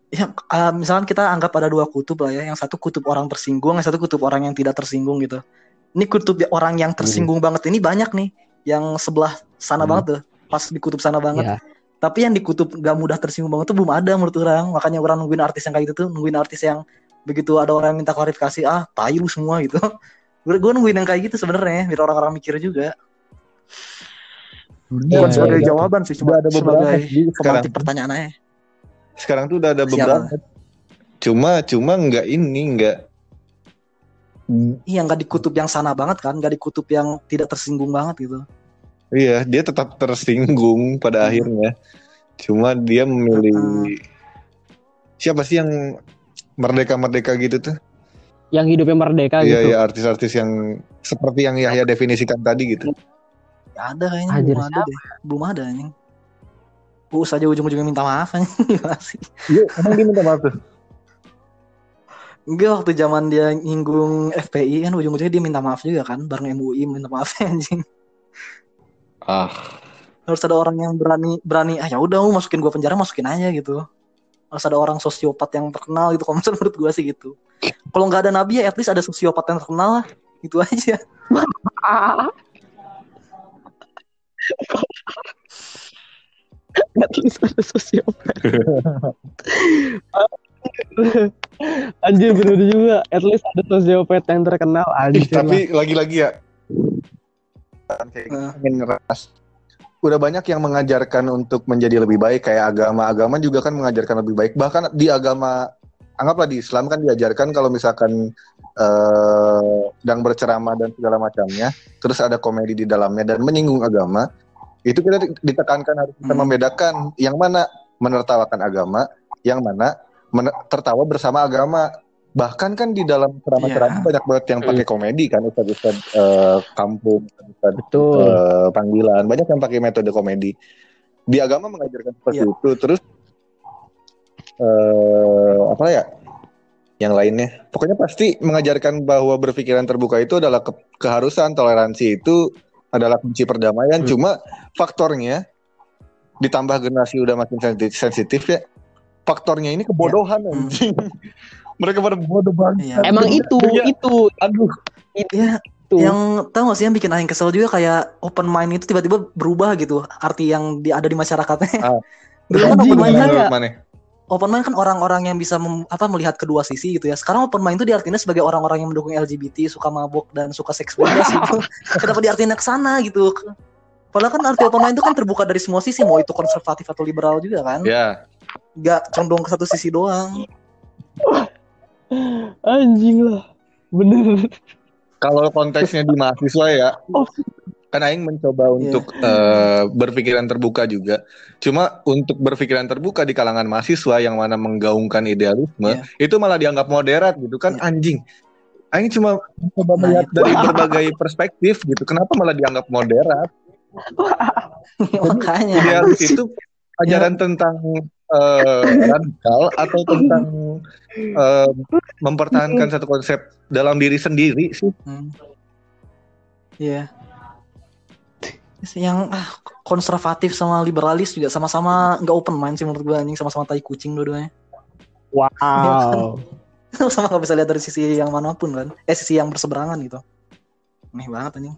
Ya, eh, misalkan kita anggap ada dua kutub lah ya, yang satu kutub orang tersinggung, yang satu kutub orang yang tidak tersinggung gitu. Ini kutub orang yang tersinggung banget ini banyak nih, yang sebelah sana Hmm. banget tuh, pas di kutub sana banget. ya Tapi yang di kutub gak mudah tersinggung banget tuh belum ada menurut orang. Makanya orang nungguin artis yang kayak gitu tuh, nungguin artis yang begitu ada orang yang minta klarifikasi, ah tai lu semua gitu. Gue nungguin yang kayak gitu sebenarnya, biar orang-orang mikir juga. Iya, Bukan sebagai iya. jawaban sih, cuma Udah ada beberapa sebagai pertanyaan aja. Sekarang tuh udah ada Siapa? beberapa. Cuma cuma nggak ini nggak Iya, nggak di kutub yang sana banget kan, nggak di kutub yang tidak tersinggung banget gitu. Iya, dia tetap tersinggung pada Hmm. akhirnya. Cuma dia memilih siapa sih yang merdeka-merdeka gitu tuh? yang hidupnya merdeka Iya, gitu iya artis-artis yang seperti yang Yahya definisikan tadi gitu. Ya ada kayaknya Anjir, belum ada deh. Belum ada anjing. Us aja ujung-ujungnya minta maaf anjing. Sih? Iya, emang dia minta maaf tuh. Enggak waktu zaman dia nyinggung FPI kan ujung-ujungnya dia minta maaf juga kan bareng MUI minta maaf anjing. Ah, Harus ada orang yang berani berani ah ya udah lu masukin gua penjara masukin aja gitu. Harus ada orang sosiopat yang terkenal gitu kalau misalnya menurut gue sih gitu kalau nggak ada nabi ya at least ada sosiopat yang terkenal lah itu aja At least ada sosiopat. Anjir bener juga. At least ada sosiopat yang terkenal. Ih, Anjir. tapi lagi-lagi ya kayak Nah. ingin ngeras udah banyak yang mengajarkan untuk menjadi lebih baik kayak agama-agama juga kan mengajarkan lebih baik. Bahkan di agama anggaplah di Islam kan diajarkan kalau misalkan eh sedang berceramah dan segala macamnya terus ada komedi di dalamnya dan menyinggung agama itu kita ditekankan harus bisa Hmm. membedakan yang mana menertawakan agama yang mana men- tertawa bersama agama bahkan kan di dalam ceramah-ceramah Iya. banyak banget yang pakai komedi kan ustad-ustad eh, kampung ustad Betul. eh, panggilan banyak yang pakai metode komedi di agama mengajarkan seperti Iya. itu terus eh apa ya yang lainnya pokoknya pasti mengajarkan bahwa berpikiran terbuka itu adalah ke- keharusan toleransi itu adalah kunci perdamaian Hmm. cuma faktornya ditambah generasi udah makin sensitif, ya faktornya ini kebodohan anjing. mereka pada bodoh banget Iya. Emang itu, Iya. itu, aduh ya itu. yang tahu gak sih yang bikin aing kesel juga kayak open mind itu tiba-tiba berubah gitu arti yang di, ada di masyarakatnya Ah. dulu kan open mind kan mana? open mind kan orang-orang yang bisa mem- apa melihat kedua sisi gitu ya. Sekarang open mind itu diartinya sebagai orang-orang yang mendukung LGBT, suka mabuk dan suka seks bebas gitu. Kenapa diartinya ke sana gitu? Padahal kan arti open mind itu kan terbuka dari semua sisi, mau itu konservatif atau liberal juga kan. ya Gak condong ke satu sisi doang. Anjing lah. Bener. Kalau konteksnya di mahasiswa ya, Oh. kan Aing mencoba untuk eh, berpikiran terbuka juga. Cuma untuk berpikiran terbuka di kalangan mahasiswa yang mana menggaungkan idealisme, Iya. itu malah dianggap moderat gitu kan Iya. anjing. Aing cuma mencoba Nah, melihat dari berbagai perspektif gitu. Kenapa malah dianggap moderat? Makanya. Idealis itu ajaran Iya. tentang eh, radikal atau tentang eh, mempertahankan satu konsep dalam diri sendiri sih. Hmm. Iya. Yang ah, konservatif sama liberalis juga sama-sama nggak open mind sih menurut gue anjing sama-sama tai kucing dua-duanya. Wow. sama nggak bisa lihat dari sisi yang mana pun kan eh sisi yang berseberangan gitu aneh banget anjing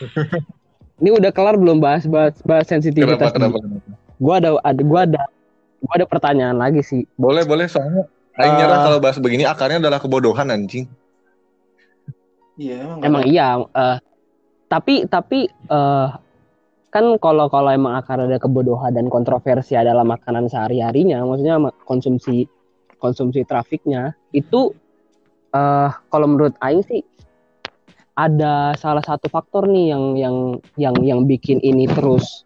Ini udah kelar belum bahas bahas, bahas sensitivitas? Kenapa, kenapa, kenapa? Gua ada ada gua ada gua ada pertanyaan lagi sih. Boleh, boleh. Soalnya Aing Eh. nyerah kalau bahas begini akarnya adalah kebodohan anjing. iya emang, Emang iya. eh, tapi tapi eh, kan kalau kalau emang akan ada kebodohan dan kontroversi dalam makanan sehari harinya, maksudnya ma- konsumsi konsumsi trafiknya itu eh kalau menurut Aing sih ada salah satu faktor nih yang yang yang yang bikin ini terus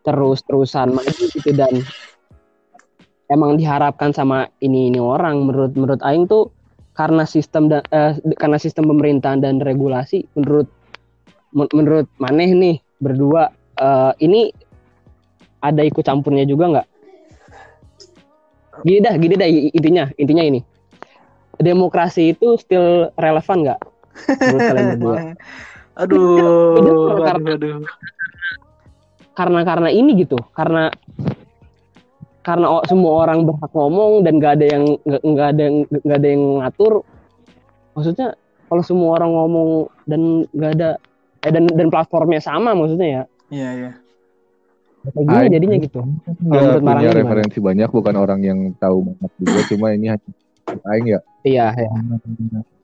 terus terusan maju gitu dan emang diharapkan sama ini ini orang menurut menurut Aing tuh karena sistem dan eh, karena sistem pemerintahan dan regulasi menurut men- menurut Maneh nih berdua eh, ini ada ikut campurnya juga nggak? Gini dah, gini dah intinya intinya ini demokrasi itu still relevan nggak? Menurut kalian berdua? Aduh Bener, aduh, aduh. Karena karena ini gitu, karena karena semua orang berhak ngomong dan nggak ada yang nggak ada yang nggak ada yang ngatur. Maksudnya kalau semua orang ngomong dan nggak ada eh, dan dan platformnya sama maksudnya ya iya iya gini Aing- jadinya gitu. menurut punya Marangnya gimana? referensi banyak bukan orang yang tahu banyak juga cuma ini hanya aing ya Iya, ya.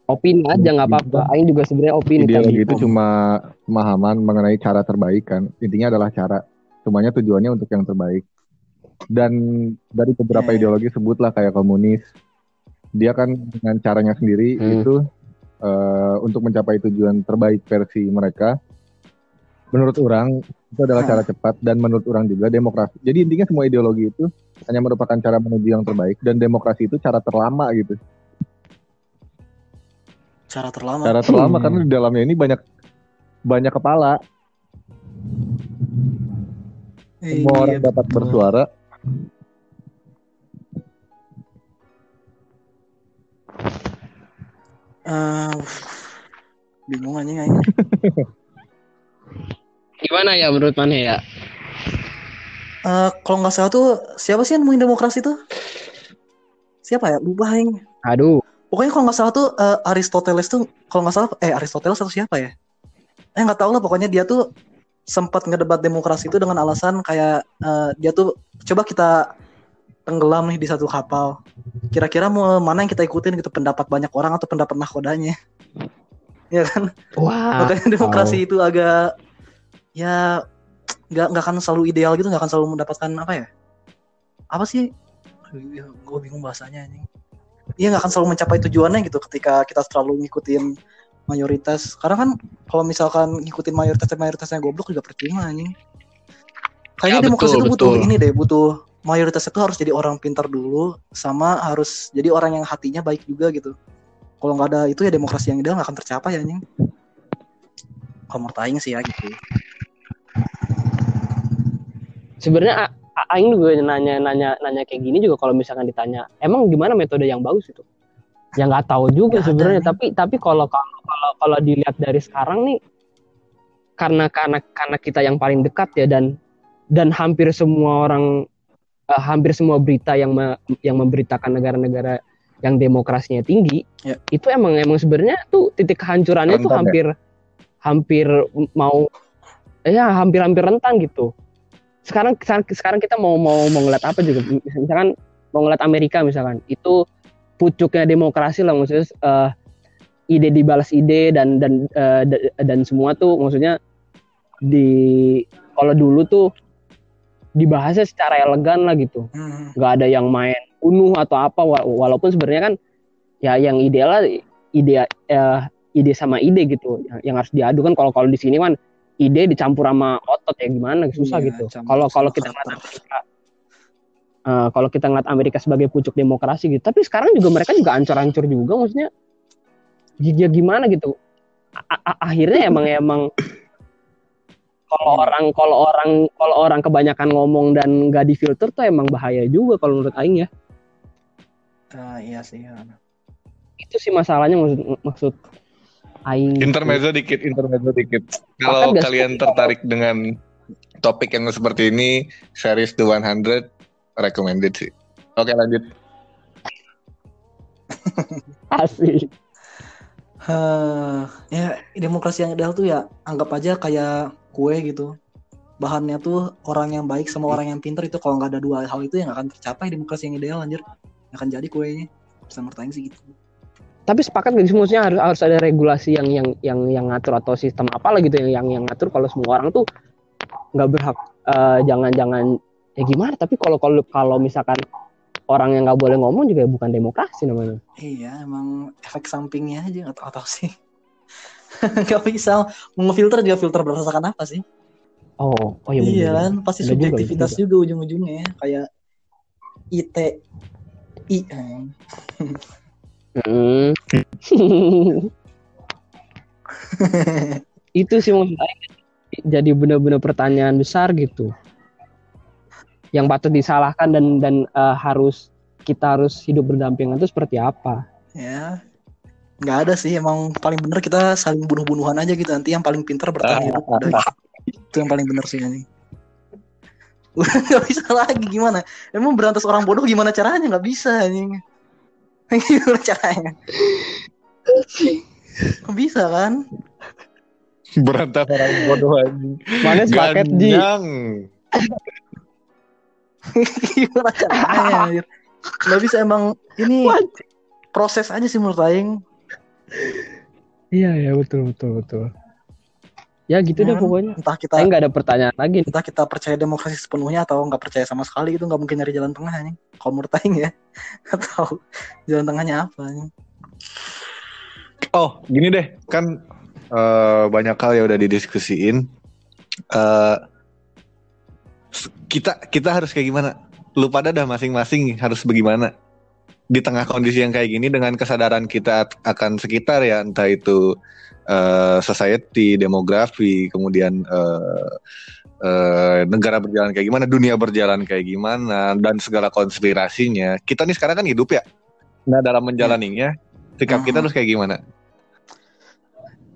Opini aja nggak apa-apa. Aing juga sebenarnya opini ideologi tadi. itu cuma pemahaman mengenai cara terbaik kan intinya adalah cara semuanya tujuannya untuk yang terbaik dan dari beberapa Iya, iya. ideologi sebutlah kayak komunis. Dia kan dengan caranya sendiri Hmm. itu eh, untuk mencapai tujuan terbaik versi mereka. Menurut orang itu adalah cara cepat. Dan menurut orang juga demokrasi jadi intinya semua ideologi itu hanya merupakan cara menuju yang terbaik. Dan demokrasi itu cara terlama gitu. Cara terlama? Cara terlama Hmm. karena di dalamnya ini banyak banyak kepala. Semua Iya, orang dapat betul. bersuara Eh, bingung anjing aing. Gimana ya menurut mana ya? Eh, kalau nggak salah tuh siapa sih yang nemuin demokrasi tuh? Siapa ya? Lupa yang. Aduh, Pokoknya kalau nggak salah tuh eh, Aristoteles tuh kalau nggak salah eh Aristoteles atau siapa ya? Eh nggak tahu lah pokoknya dia tuh sempat ngedebat demokrasi itu dengan alasan kayak eh, dia tuh coba kita tenggelam nih di satu kapal. Kira-kira mau mana yang kita ikutin gitu pendapat banyak orang atau pendapat nahkodanya? ya kan? wah, Makanya demokrasi itu agak ya nggak nggak akan selalu ideal gitu, nggak akan selalu mendapatkan apa ya? Apa sih? Gue bingung bahasanya ini. Iya nggak akan selalu mencapai tujuannya gitu ketika kita terlalu ngikutin mayoritas. Karena kan kalau misalkan ngikutin mayoritas dan mayoritasnya goblok juga percuma anjing. Kayaknya Ya, demokrasi betul, itu butuh betul. ini deh, butuh mayoritas itu harus jadi orang pintar dulu, sama harus jadi orang yang hatinya baik juga gitu. Kalau nggak ada itu ya demokrasi yang ideal nggak akan tercapai anjing. Kalau menurut Aing sih ya gitu. sebenarnya Aing juga nanya nanya nanya kayak gini juga kalau misalkan ditanya emang gimana metode yang bagus itu ya nggak tahu juga sebenarnya tapi tapi kalau kalau kalau dilihat dari sekarang nih karena karena karena kita yang paling dekat ya dan dan hampir semua orang eh, hampir semua berita yang me- yang memberitakan negara-negara yang demokrasinya tinggi Ya. itu emang emang sebenarnya tuh titik kehancurannya tuh Rentan ya? hampir hampir mau ya hampir-hampir rentan gitu sekarang sekarang sekarang kita mau mau mau ngeliat apa juga misalkan mau ngeliat Amerika misalkan itu pucuknya demokrasi lah maksudnya eh, ide dibalas ide dan dan da- dan semua tuh maksudnya di kalau dulu tuh dibahasnya secara elegan lah gitu. Hmm. nggak ada yang main bunuh atau apa wa- walaupun sebenarnya kan ya yang ideal lah ide eh, ide sama ide gitu yang, yang harus diadu kan. Kalau kalau di sini kan ide dicampur sama otot ya gimana susah Iya, gitu. kalau kalau kita eh, kalau kita ngeliat Amerika sebagai pucuk demokrasi gitu tapi sekarang juga mereka juga ancur-ancur juga maksudnya ya ya gimana gitu A- a- akhirnya emang emang kalau Iya. orang kalau orang kalau orang kebanyakan ngomong dan nggak difilter tuh emang bahaya juga kalau menurut Aing ya Ah, iya sih. ya. itu sih masalahnya maksud maksud Aing Intermezzo dikit, intermezzo dikit. Kalau kalian tertarik dengan topik yang seperti ini, series The 100 recommended sih. Oke lanjut. asik Heh, ya demokrasi yang ideal tuh ya anggap aja kayak kue gitu. Bahannya tuh orang yang baik sama orang yang pinter itu kalau nggak ada dua hal itu ya nggak akan tercapai demokrasi yang ideal anjir. Nggak akan jadi kuenya. Bisa bertanya sih gitu. tapi sepakat gak sih maksudnya harus harus ada regulasi yang yang yang yang ngatur atau sistem apalah gitu yang yang yang ngatur kalau semua orang tuh nggak berhak eh, jangan jangan ya gimana tapi kalau kalau kalau misalkan orang yang nggak boleh ngomong juga bukan demokrasi namanya Iya emang efek sampingnya aja nggak tahu tahu sih. Gak bisa mau ngefilter juga filter berdasarkan apa sih? oh oh iya, iya kan pasti Bener juga, subjektivitas bener juga ujung-ujungnya ya. kayak IT I eh. Mm. itu sih maksud Aing jadi benar-benar pertanyaan besar gitu yang patut disalahkan dan dan eh, harus kita harus hidup berdampingan itu seperti apa? Ya nggak ada sih emang paling bener kita saling bunuh-bunuhan aja gitu. Nanti yang paling pintar bertahan hidup udah itu yang paling bener sih ini udah nggak bisa lagi gimana? Emang berantas orang bodoh gimana caranya? Nggak bisa anjing. Gimana caranya? Nggak bisa kan? Berantas orang bodoh anjing. mana sepakat di. gimana caranya anjir? Bisa emang ini proses aja sih menurut Aing. Iya ya betul betul betul. Ya gitu deh Ya, pokoknya. entah kita saya nggak ada pertanyaan lagi entah kita percaya demokrasi sepenuhnya atau nggak percaya sama sekali itu nggak mungkin nyari jalan tengah nih kalau menurut Aing ya atau jalan tengahnya apa nih Oh, gini deh, kan eh, banyak hal yang udah didiskusiin. Eh, s- kita kita harus kayak gimana? Lu pada dah masing-masing harus bagaimana? Di tengah kondisi yang kayak gini dengan kesadaran kita akan sekitar ya, entah itu eh, society, demografi, kemudian eh, eh, negara berjalan kayak gimana, dunia berjalan kayak gimana, dan segala konspirasinya. Kita nih sekarang kan hidup ya. Nah dalam menjalaninya, sikap kita harus kayak gimana?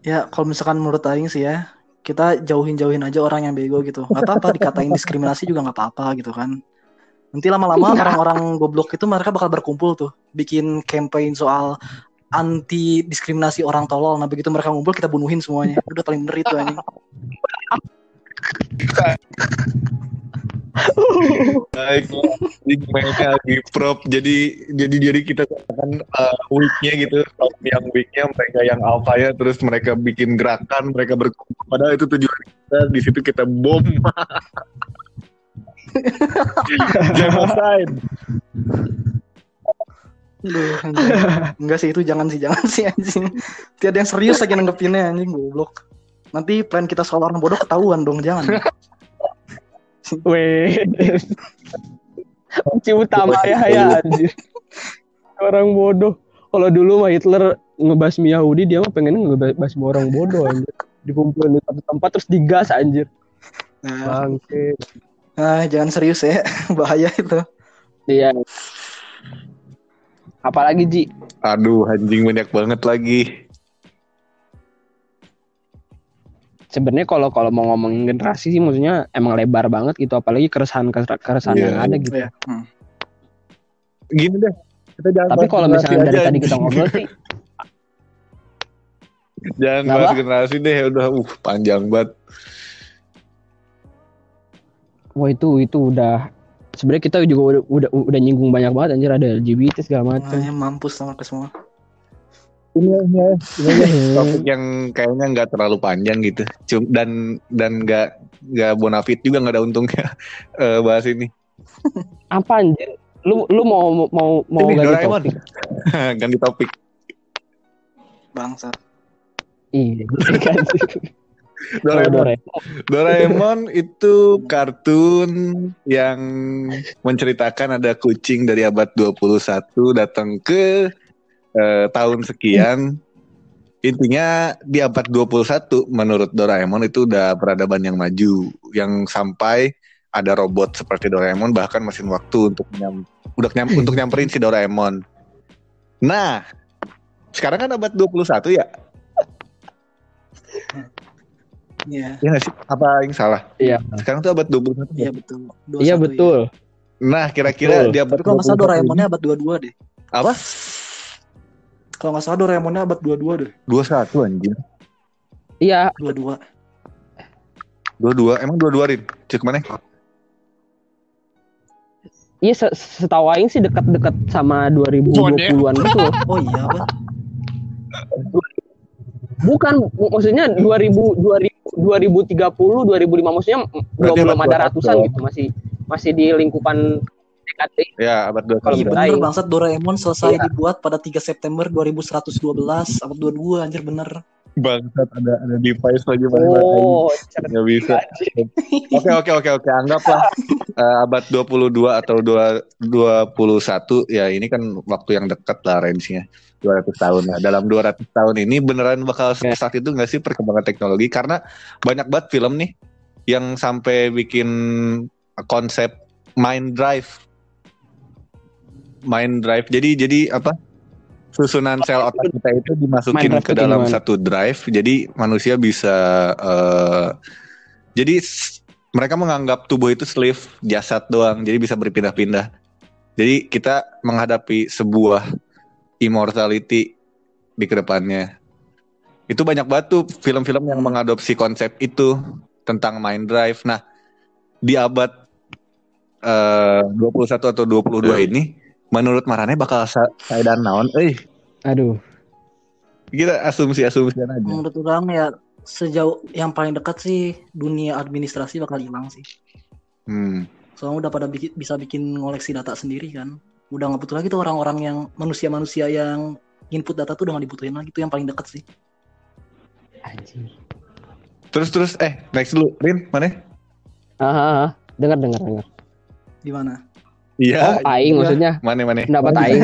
Ya, kalau misalkan menurut Aing sih ya, kita jauhin-jauhin aja orang yang bego gitu. Gak apa-apa dikatain diskriminasi juga nggak apa-apa gitu kan. Nanti lama-lama orang-orang goblok itu mereka bakal berkumpul tuh, bikin campaign soal anti diskriminasi orang tolol. Nah begitu mereka ngumpul kita bunuhin semuanya. Udah paling bener itu anjing. Baik, jadi mainnya lagi prop. Jadi jadi jadi kita katakan uh, weeknya gitu, top yang weeknya mereka yang alpha ya, terus mereka bikin gerakan, mereka berkumpul. Padahal itu tujuan kita di situ kita bom. Genocide. Aduh, anjing. Enggak sih itu jangan sih, jangan sih anjing. Tidak ada yang serius lagi nanggepinnya anjing goblok. Nanti plan kita soal orang bodoh ketahuan dong, jangan. Weh. Kunci utama ya ya anjir. Orang bodoh. Kalau dulu mah Hitler ngebasmi Yahudi, dia mah pengen ngebasmi orang bodoh anjir. Dikumpulin di satu tempat terus digas anjir. Nah, Bangke. nah, jangan serius ya, bahaya itu. Iya. Apalagi Ji? Aduh, anjing banyak banget lagi. Sebenarnya kalau kalau mau ngomongin generasi sih maksudnya emang lebar banget gitu apalagi keresahan keresahan Iya. yang ada gitu. Iya. Hmm. Gini deh, kita jangan Tapi kalau misalnya dari aja, tadi kita ngobrol sih Jangan Kenapa? bahas generasi deh, udah uh panjang banget. Wah itu itu udah sebenarnya kita juga udah, udah udah nyinggung banyak banget anjir ada LGBT segala macam. Nah, mampus sama ke semua. Ini ini ini topik yang kayaknya nggak terlalu panjang gitu. Cum, dan dan nggak nggak bonafit juga nggak ada untungnya eh, bahas ini. Apa anjir? Lu lu mau mau mau Ini ganti Doraemon. topik? Ganti topik. Bangsat. Iya, ganti. Doraemon. Doraemon. Doraemon itu kartun yang menceritakan ada kucing dari abad 21 datang ke eh, tahun sekian. Intinya di abad 21 menurut Doraemon itu udah peradaban yang maju yang sampai ada robot seperti Doraemon bahkan mesin waktu untuk nyam, udah nyam- untuk nyamperin si Doraemon. Nah, sekarang kan abad 21 ya? Iya, Ya sih? Apa yang salah? Iya. Sekarang tuh abad 21 iya betul. 21 Iya ya. betul. Nah, kira-kira Betul. di abad Tapi kalau nggak salah 21 Doraemonnya abad 22 deh. apa? Kalau nggak salah Doraemonnya abad 22 deh. 21 anjir. Iya, 22. 22. Emang 22 Rin? Cek mana? iya se- setahu aing sih dekat-dekat sama 2020-an gitu loh. Oh iya apa? Bukan mak- maksudnya 2000 2000 2030 2005 maksudnya belum Berarti belum ada 21 ratusan gitu masih masih di lingkupan DKT. Ya, abad 21. Kalau Iya bener bangsat Doraemon selesai Iya. dibuat pada 3 September 2112 abad 22 anjir bener. Bangsat ada ada device lagi mana Oh, nggak bisa. Oke oke oke oke anggaplah eh, abad 22 atau 2 21 ya ini kan waktu yang dekat lah range-nya 200 tahun lah. Dalam 200 tahun ini beneran bakal sebesar itu nggak sih perkembangan teknologi karena banyak banget film nih yang sampai bikin konsep mind drive. Mind drive. Jadi jadi apa? Susunan sel otak kita itu dimasukin ke dalam gimana? satu drive. Jadi manusia bisa eh, jadi mereka menganggap tubuh itu sleeve, jasad doang. Jadi bisa berpindah-pindah. Jadi kita menghadapi sebuah immortality di ke depannya. Itu banyak banget tuh film-film yang mengadopsi konsep itu tentang mind drive. Nah, di abad eh 21 atau 22 ini menurut Marane bakal sa dan naon euy. aduh. Kita asumsi-asumsian aja. Menurut orang ya sejauh yang paling dekat sih dunia administrasi bakal hilang sih. Hmm. Soalnya udah pada bikin, bisa bikin ngoleksi data sendiri kan. Udah nggak butuh lagi tuh orang-orang yang manusia-manusia yang input data tuh udah nggak dibutuhin lagi. Itu yang paling dekat sih. Anjir. Terus terus eh next dulu Rin mana? Ah, ah, ah. dengar dengar dengar. Gimana? Iya. Oh, aing maksudnya Mana mana? pendapat aing.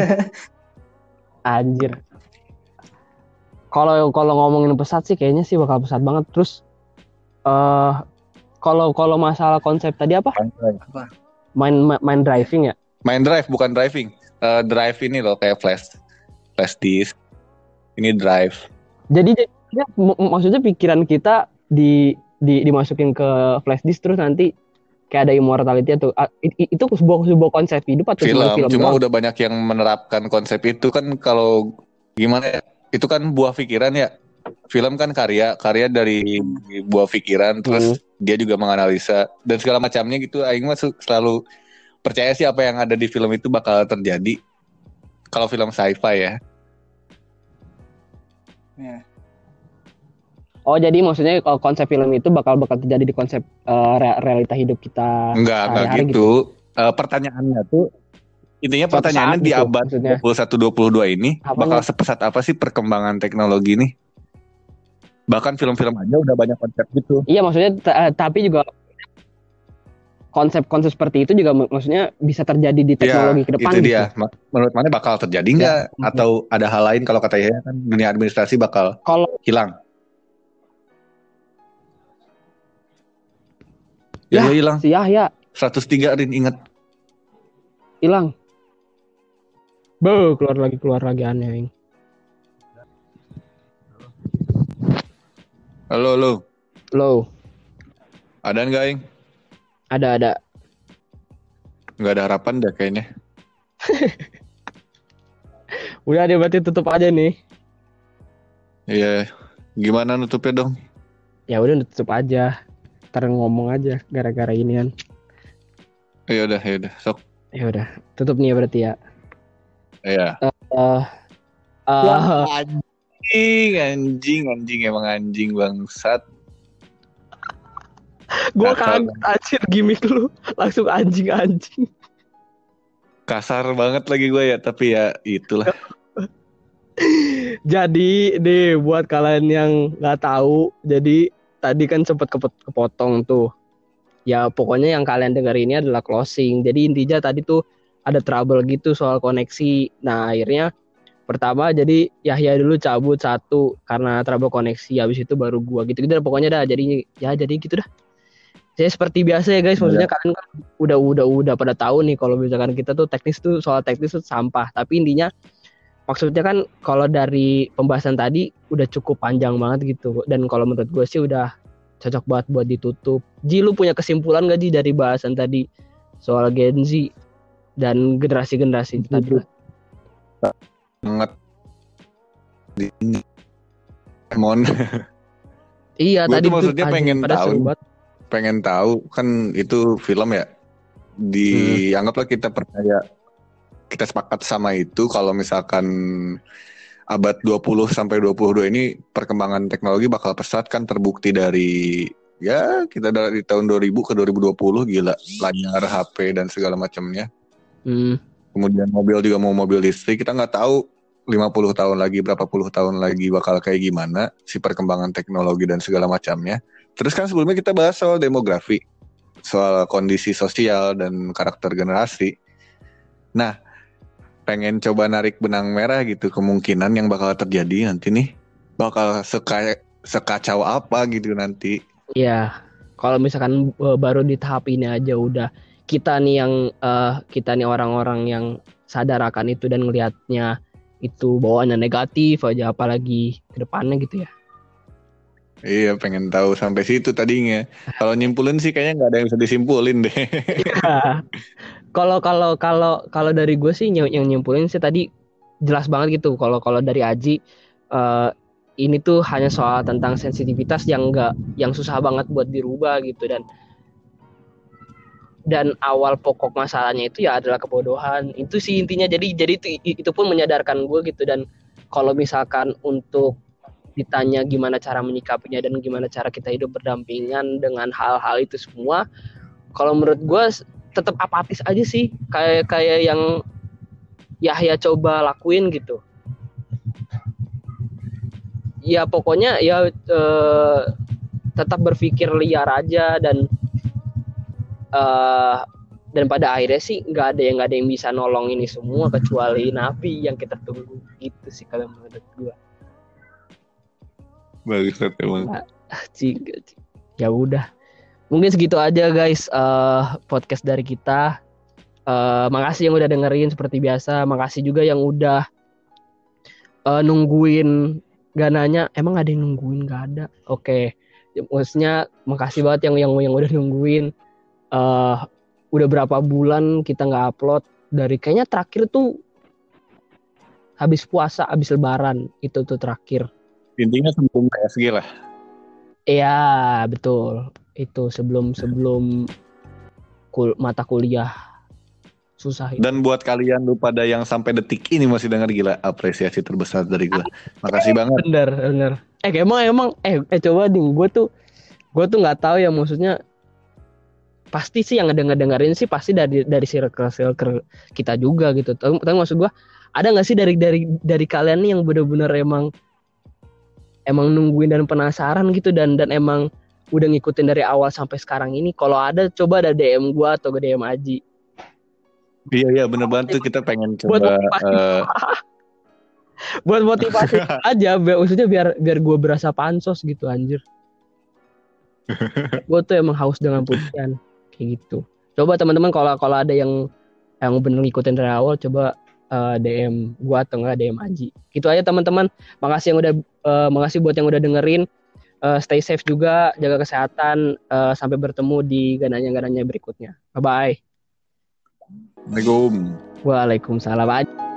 Anjir. Kalau kalau ngomongin pesat sih kayaknya sih bakal pesat banget. Terus eh kalau kalau masalah konsep tadi apa? Main ma- main driving ya? Main drive bukan driving. Eh, drive ini loh kayak flash flash disk. Ini drive. Jadi ya, maksudnya pikiran kita di di dimasukin ke flash disk terus nanti kayak ada immortality atau i- itu sebuah sebuah konsep hidup atau film, film cuma doang? udah banyak yang menerapkan konsep itu kan kalau gimana ya itu kan buah pikiran ya film kan karya karya dari buah pikiran terus dia juga menganalisa dan segala macamnya gitu Aing mah selalu percaya sih apa yang ada di film itu bakal terjadi kalau film sci-fi ya Ya. Oh jadi maksudnya kalau konsep film itu bakal bakal terjadi di konsep re- realita hidup kita enggak enggak sehari-hari gitu Eh, pertanyaannya tuh intinya Suatu pertanyaannya di gitu, abad maksudnya. 21 22 ini Apanya? bakal sepesat apa sih perkembangan teknologi nih bahkan film-film aja udah banyak konsep gitu Iya maksudnya eh, tapi juga konsep-konsep seperti itu juga mak- maksudnya bisa terjadi di teknologi Iya, ke depan itu gitu. dia. Ma- Menurut mana bakal terjadi nggak? Ya. Atau ada hal lain kalau kata Yaya kan dunia administrasi bakal Kalau hilang. Ya. Ya, hilang. si Yahya 103 Rin ingat. hilang. Be, keluar lagi keluar lagi aneh. Halo, halo. Low, Ada nggak, Ing? ada ada. Nggak ada harapan dah kayaknya. Udah deh berarti tutup aja nih. Iya. Gimana nutupnya dong? Ya udah tutup aja. Ntar ngomong aja gara-gara ini kan. Ya udah, ya udah. Sok. Ya udah, tutup nih ya berarti ya. Iya. Eh Wah, eh, anjing, anjing, anjing emang anjing bangsat. gua Kasar. kaget anjir gimmick lu langsung anjing-anjing. Kasar banget lagi gue ya, tapi ya itulah. Jadi nih buat kalian yang nggak tahu, jadi tadi kan sempat kepot- kepotong tuh. Ya pokoknya yang kalian dengar ini adalah closing. Jadi intinya tadi tuh ada trouble gitu soal koneksi. Nah akhirnya pertama jadi Yahya dulu cabut satu karena trouble koneksi. Habis itu baru gua gitu gitu. Pokoknya dah jadi ya jadi gitu dah. Saya seperti biasa ya guys, maksudnya kalian kan udah udah udah pada tahu nih kalau misalkan kita tuh teknis tuh soal teknis tuh sampah. Tapi intinya maksudnya kan kalau dari pembahasan tadi udah cukup panjang banget gitu dan kalau menurut gue sih udah cocok banget buat ditutup. Ji lu punya kesimpulan gak Ji dari bahasan tadi soal Gen Z dan generasi-generasi tadi? Banget. Di- Mon. Iya tadi tuh maksudnya anjing, pengen tahu. pengen tahu kan itu film ya dianggaplah kita percaya kita sepakat sama itu kalau misalkan abad 20 sampai 22 ini perkembangan teknologi bakal pesat kan terbukti dari ya kita dari tahun 2000 ke 2020 gila. Layar HP dan segala macamnya. Hmm, kemudian mobil juga mau mobil listrik kita nggak tahu 50 tahun lagi berapa puluh tahun lagi bakal kayak gimana si perkembangan teknologi dan segala macamnya. Terus kan sebelumnya kita bahas soal demografi soal kondisi sosial dan karakter generasi. Nah pengen coba narik benang merah gitu kemungkinan yang bakal terjadi nanti nih. Bakal seka sekacau apa gitu nanti. Iya, kalau misalkan eh, baru di tahap ini aja udah kita nih yang eh, kita nih orang-orang yang sadar akan itu dan ngelihatnya itu bawaannya negatif aja apalagi ke depannya gitu ya. iya pengen tahu sampai situ tadinya. Kalau nyimpulin sih kayaknya nggak ada yang bisa disimpulin deh Kalau kalau kalau kalau dari gue sih yang, yang nyimpulin sih tadi jelas banget gitu. Kalau kalau dari Aji eh, ini tuh hanya soal tentang sensitivitas yang enggak yang susah banget buat dirubah gitu dan dan awal pokok masalahnya itu ya adalah kebodohan. Itu sih intinya. Jadi jadi itu itu pun menyadarkan gue gitu dan kalau misalkan untuk ditanya gimana cara menyikapinya dan gimana cara kita hidup berdampingan dengan hal-hal itu semua kalau menurut gue tetap apatis aja sih kayak kayak yang Yahya coba lakuin gitu. Ya pokoknya ya eh, tetap berpikir liar aja dan eh dan pada akhirnya sih nggak ada yang nggak ada yang bisa nolong ini semua kecuali nabi yang kita tunggu. Gitu sih kalau menurut gue bagus emang. Ya udah mungkin segitu aja guys eh, podcast dari kita. Eh, makasih yang udah dengerin seperti biasa. Makasih juga yang udah eh, nungguin gak nanya emang ada yang nungguin? Gak ada. Oke. Ya, maksudnya makasih banget yang yang yang udah nungguin. eh udah berapa bulan kita nggak upload. Dari kayaknya terakhir tuh habis puasa, habis lebaran. Itu tuh terakhir. Intinya sebelum PSG lah. Iya betul itu sebelum sebelum kul mata kuliah susah itu. Dan buat kalian lu pada yang sampai detik ini masih dengar gila apresiasi terbesar dari gua. Makasih banget. Bener bener. Eh emang emang eh eh coba ding gue tuh gue tuh nggak tahu ya maksudnya pasti sih yang ngedenger dengerin sih pasti dari dari circle circle kita juga gitu. Tapi, tapi maksud gue ada nggak sih dari dari dari kalian nih yang bener-bener emang emang nungguin dan penasaran gitu dan dan emang udah ngikutin dari awal sampai sekarang ini. Kalau ada coba ada DM gua atau ke DM Aji. Iya iya bener banget tuh kita pengen Buat coba motivasi. eh, Buat motivasi aja, biar, maksudnya biar biar gue berasa pansos gitu anjir. gue tuh emang haus dengan putihan kayak gitu. Coba teman-teman kalau kalau ada yang yang bener ngikutin dari awal, coba eh, DM gua atau enggak DM Aji. Gitu aja teman-teman. Makasih yang udah eh, makasih buat yang udah dengerin. Eh, stay safe juga, jaga kesehatan. Eh, sampai bertemu di gananya-gananya berikutnya. Bye bye. Assalamualaikum. Waalaikumsalam. Aji.